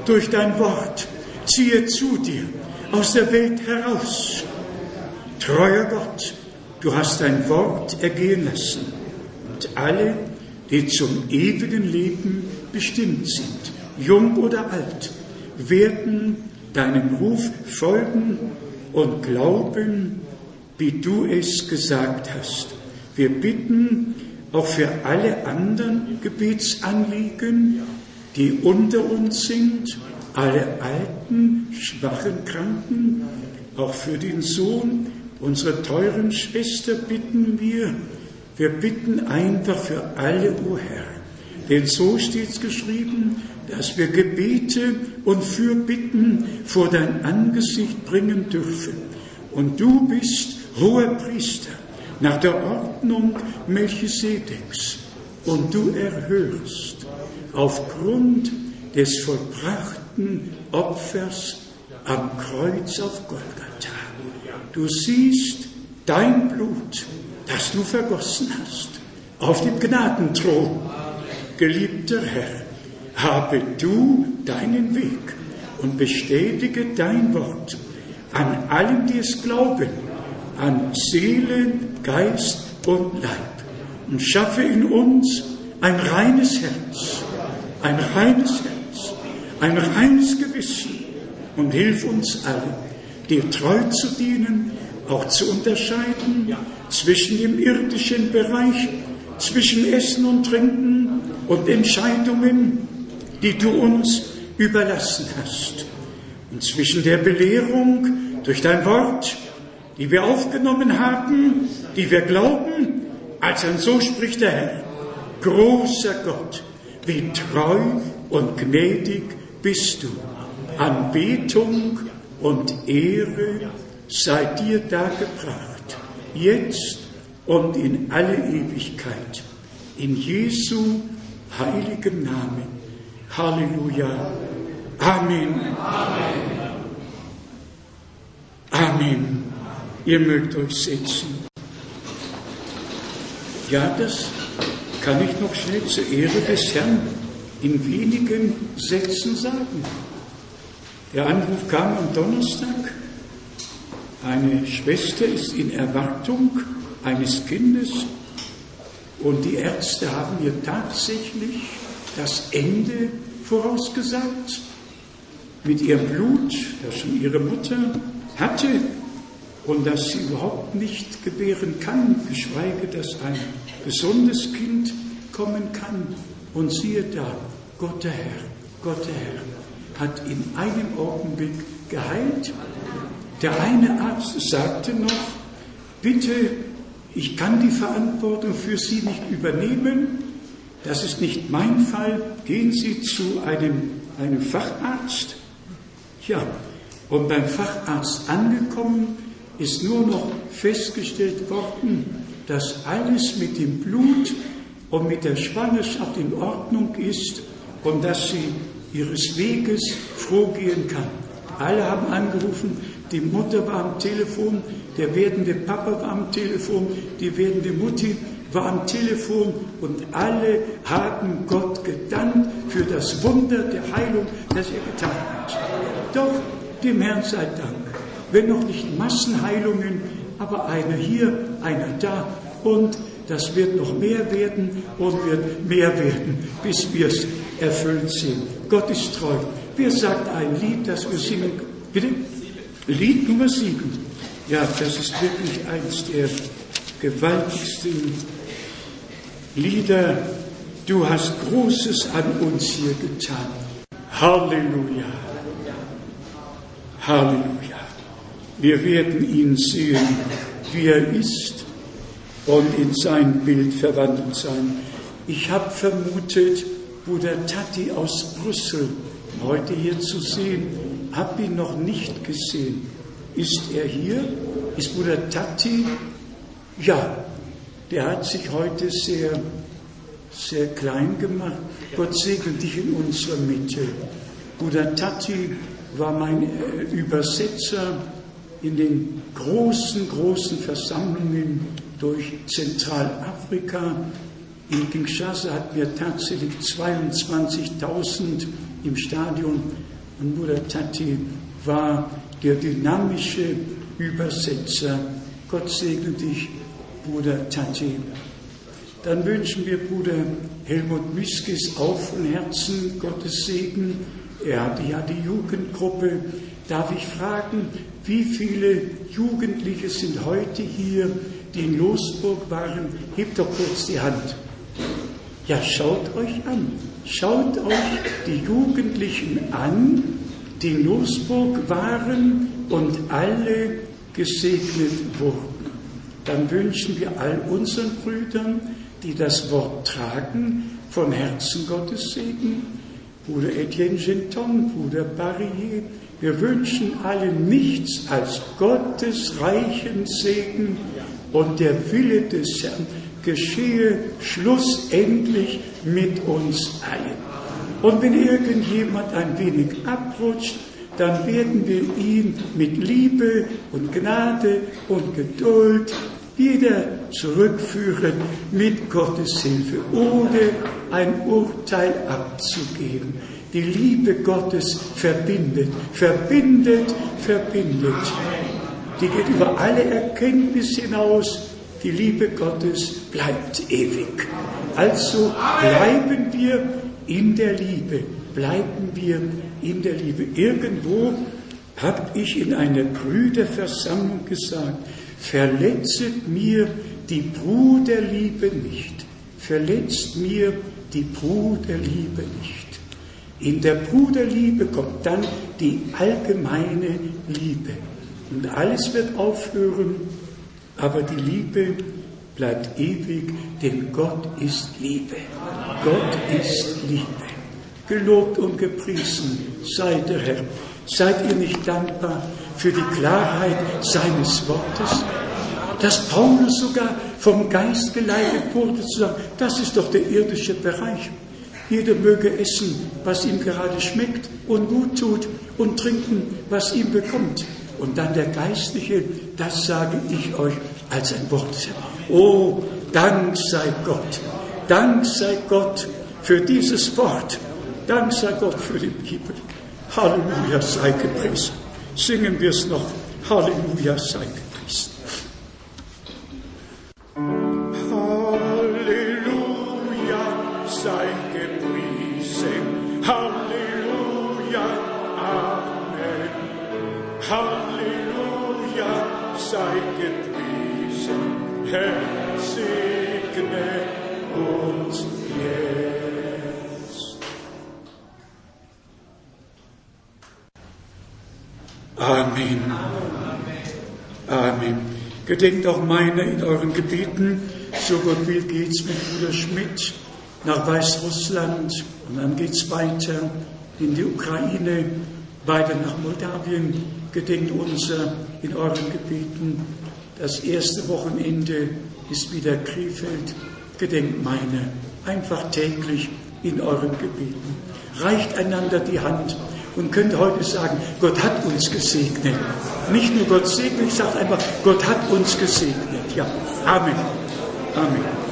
durch dein Wort, ziehe zu dir aus der Welt heraus. Treuer Gott, du hast dein Wort ergehen lassen und alle, die zum ewigen Leben bestimmt sind, jung oder alt, werden deinem Ruf folgen und glauben, wie du es gesagt hast. Wir bitten auch für alle anderen Gebetsanliegen, die unter uns sind, alle alten, schwachen Kranken, auch für den Sohn unserer teuren Schwester bitten wir. Wir bitten einfach für alle, o oh Herr. Denn so steht es geschrieben, dass wir Gebete und Fürbitten vor dein Angesicht bringen dürfen. Und du bist hoher Priester nach der Ordnung Melchisedeks und du erhörst aufgrund des vollbrachten Opfers am Kreuz auf Golgatha. Du siehst dein Blut, das du vergossen hast, auf dem Gnadenthron. Geliebter Herr, habe du deinen Weg und bestätige dein Wort an allen, die es glauben, an Seele, Geist und Leib und schaffe in uns ein reines Herz, ein reines Herz, ein reines Gewissen und hilf uns allen, dir treu zu dienen, auch zu unterscheiden zwischen dem irdischen Bereich, zwischen Essen und Trinken und Entscheidungen, die du uns überlassen hast, und zwischen der Belehrung durch dein Wort die wir aufgenommen haben, die wir glauben, als ein so spricht der Herr. Großer Gott, wie treu und gnädig bist du. Anbetung und Ehre sei dir dargebracht, jetzt und in alle Ewigkeit. In Jesu heiligem Namen. Halleluja. Amen. Amen. Amen. Ihr mögt euch setzen. Ja, das kann ich noch schnell zur Ehre des Herrn in wenigen Sätzen sagen. Der Anruf kam am Donnerstag. Eine Schwester ist in Erwartung eines Kindes und die Ärzte haben ihr tatsächlich das Ende vorausgesagt. Mit ihrem Blut, das schon ihre Mutter hatte und das sie überhaupt nicht gebären kann, geschweige, dass ein gesundes Kind kommen kann. Und siehe da, Gott der Herr, Gott der Herr hat in einem Augenblick geheilt. Der eine Arzt sagte noch, bitte, ich kann die Verantwortung für Sie nicht übernehmen, das ist nicht mein Fall, gehen Sie zu einem, einem Facharzt. Ja, und beim Facharzt angekommen ist nur noch festgestellt worden, dass alles mit dem Blut und mit der Schwangerschaft in Ordnung ist und dass sie ihres Weges froh gehen kann. Alle haben angerufen, die Mutter war am Telefon, der werdende Papa war am Telefon, die werdende Mutti war am Telefon und alle haben Gott gedankt für das Wunder der Heilung, das er getan hat. Doch dem Herrn sei Dank. Wenn noch nicht Massenheilungen, aber einer hier, einer da und das wird noch mehr werden und wird mehr werden, bis wir es erfüllt sind. Gott ist treu. Wer sagt ein Lied, das wir singen? Bitte? Lied Nummer sieben. Ja, das ist wirklich eines der gewaltigsten Lieder. Du hast Großes an uns hier getan. Halleluja. Halleluja. Wir werden ihn sehen, wie er ist und in sein Bild verwandelt sein. Ich habe vermutet, Bruder Tati aus Brüssel heute hier zu sehen, habe ihn noch nicht gesehen. Ist er hier? Ist Bruder Tati? Ja, der hat sich heute sehr, sehr klein gemacht. Gott segne dich in unserer Mitte. Bruder Tati war mein äh, Übersetzer in den großen, großen Versammlungen durch Zentralafrika. In Kinshasa hatten wir tatsächlich 22.000 im Stadion und Bruder Tati war der dynamische Übersetzer. Gott segne dich, Bruder Tati. Dann wünschen wir Bruder Helmut Miskis auch von Herzen Gottes Segen. Er hat ja die Jugendgruppe. Darf ich fragen, wie viele Jugendliche sind heute hier, die in Losburg waren? Hebt doch kurz die Hand. Ja, schaut euch an. Schaut euch die Jugendlichen an, die in Losburg waren und alle gesegnet wurden. Dann wünschen wir all unseren Brüdern, die das Wort tragen, von Herzen Gottes Segen. Bruder Etienne Genton, Bruder Barrier, wir wünschen allen nichts als Gottes reichen Segen und der Wille des Herrn geschehe schlussendlich mit uns allen. Und wenn irgendjemand ein wenig abrutscht, dann werden wir ihn mit Liebe und Gnade und Geduld wieder zurückführen mit Gottes Hilfe, ohne ein Urteil abzugeben. Die Liebe Gottes verbindet, verbindet, verbindet. Die geht über alle Erkenntnis hinaus. Die Liebe Gottes bleibt ewig. Also bleiben wir in der Liebe, bleiben wir in der Liebe. Irgendwo habe ich in einer Brüderversammlung gesagt, verletzet mir die Bruderliebe nicht. Verletzt mir die Bruderliebe nicht. In der Bruderliebe kommt dann die allgemeine Liebe. Und alles wird aufhören, aber die Liebe bleibt ewig, denn Gott ist Liebe. Gott ist Liebe. Gelobt und gepriesen sei der Herr. Seid ihr nicht dankbar für die Klarheit seines Wortes? Dass Paulus sogar vom Geist geleitet wurde zu sagen, das ist doch der irdische Bereich. Jeder möge essen, was ihm gerade schmeckt und gut tut und trinken, was ihm bekommt. Und dann der Geistliche, das sage ich euch als ein Wort. Oh, Dank sei Gott. Dank sei Gott für dieses Wort. Dank sei Gott für die Bibel. Halleluja sei gepriesen. Singen wir es noch. Halleluja sei gepriesen. Amen. Amen. Gedenkt auch meiner in euren Gebeten. So Gott will geht's mit Bruder Schmidt nach Weißrussland und dann geht's weiter in die Ukraine, weiter nach Moldawien. Gedenkt unser in euren Gebeten. Das erste Wochenende ist wieder Krefeld. Gedenkt meine. Einfach täglich in euren Gebeten. Reicht einander die Hand und könnt heute sagen, Gott hat uns gesegnet. Nicht nur Gott segnet, ich sage einfach, Gott hat uns gesegnet. Ja, Amen. Amen.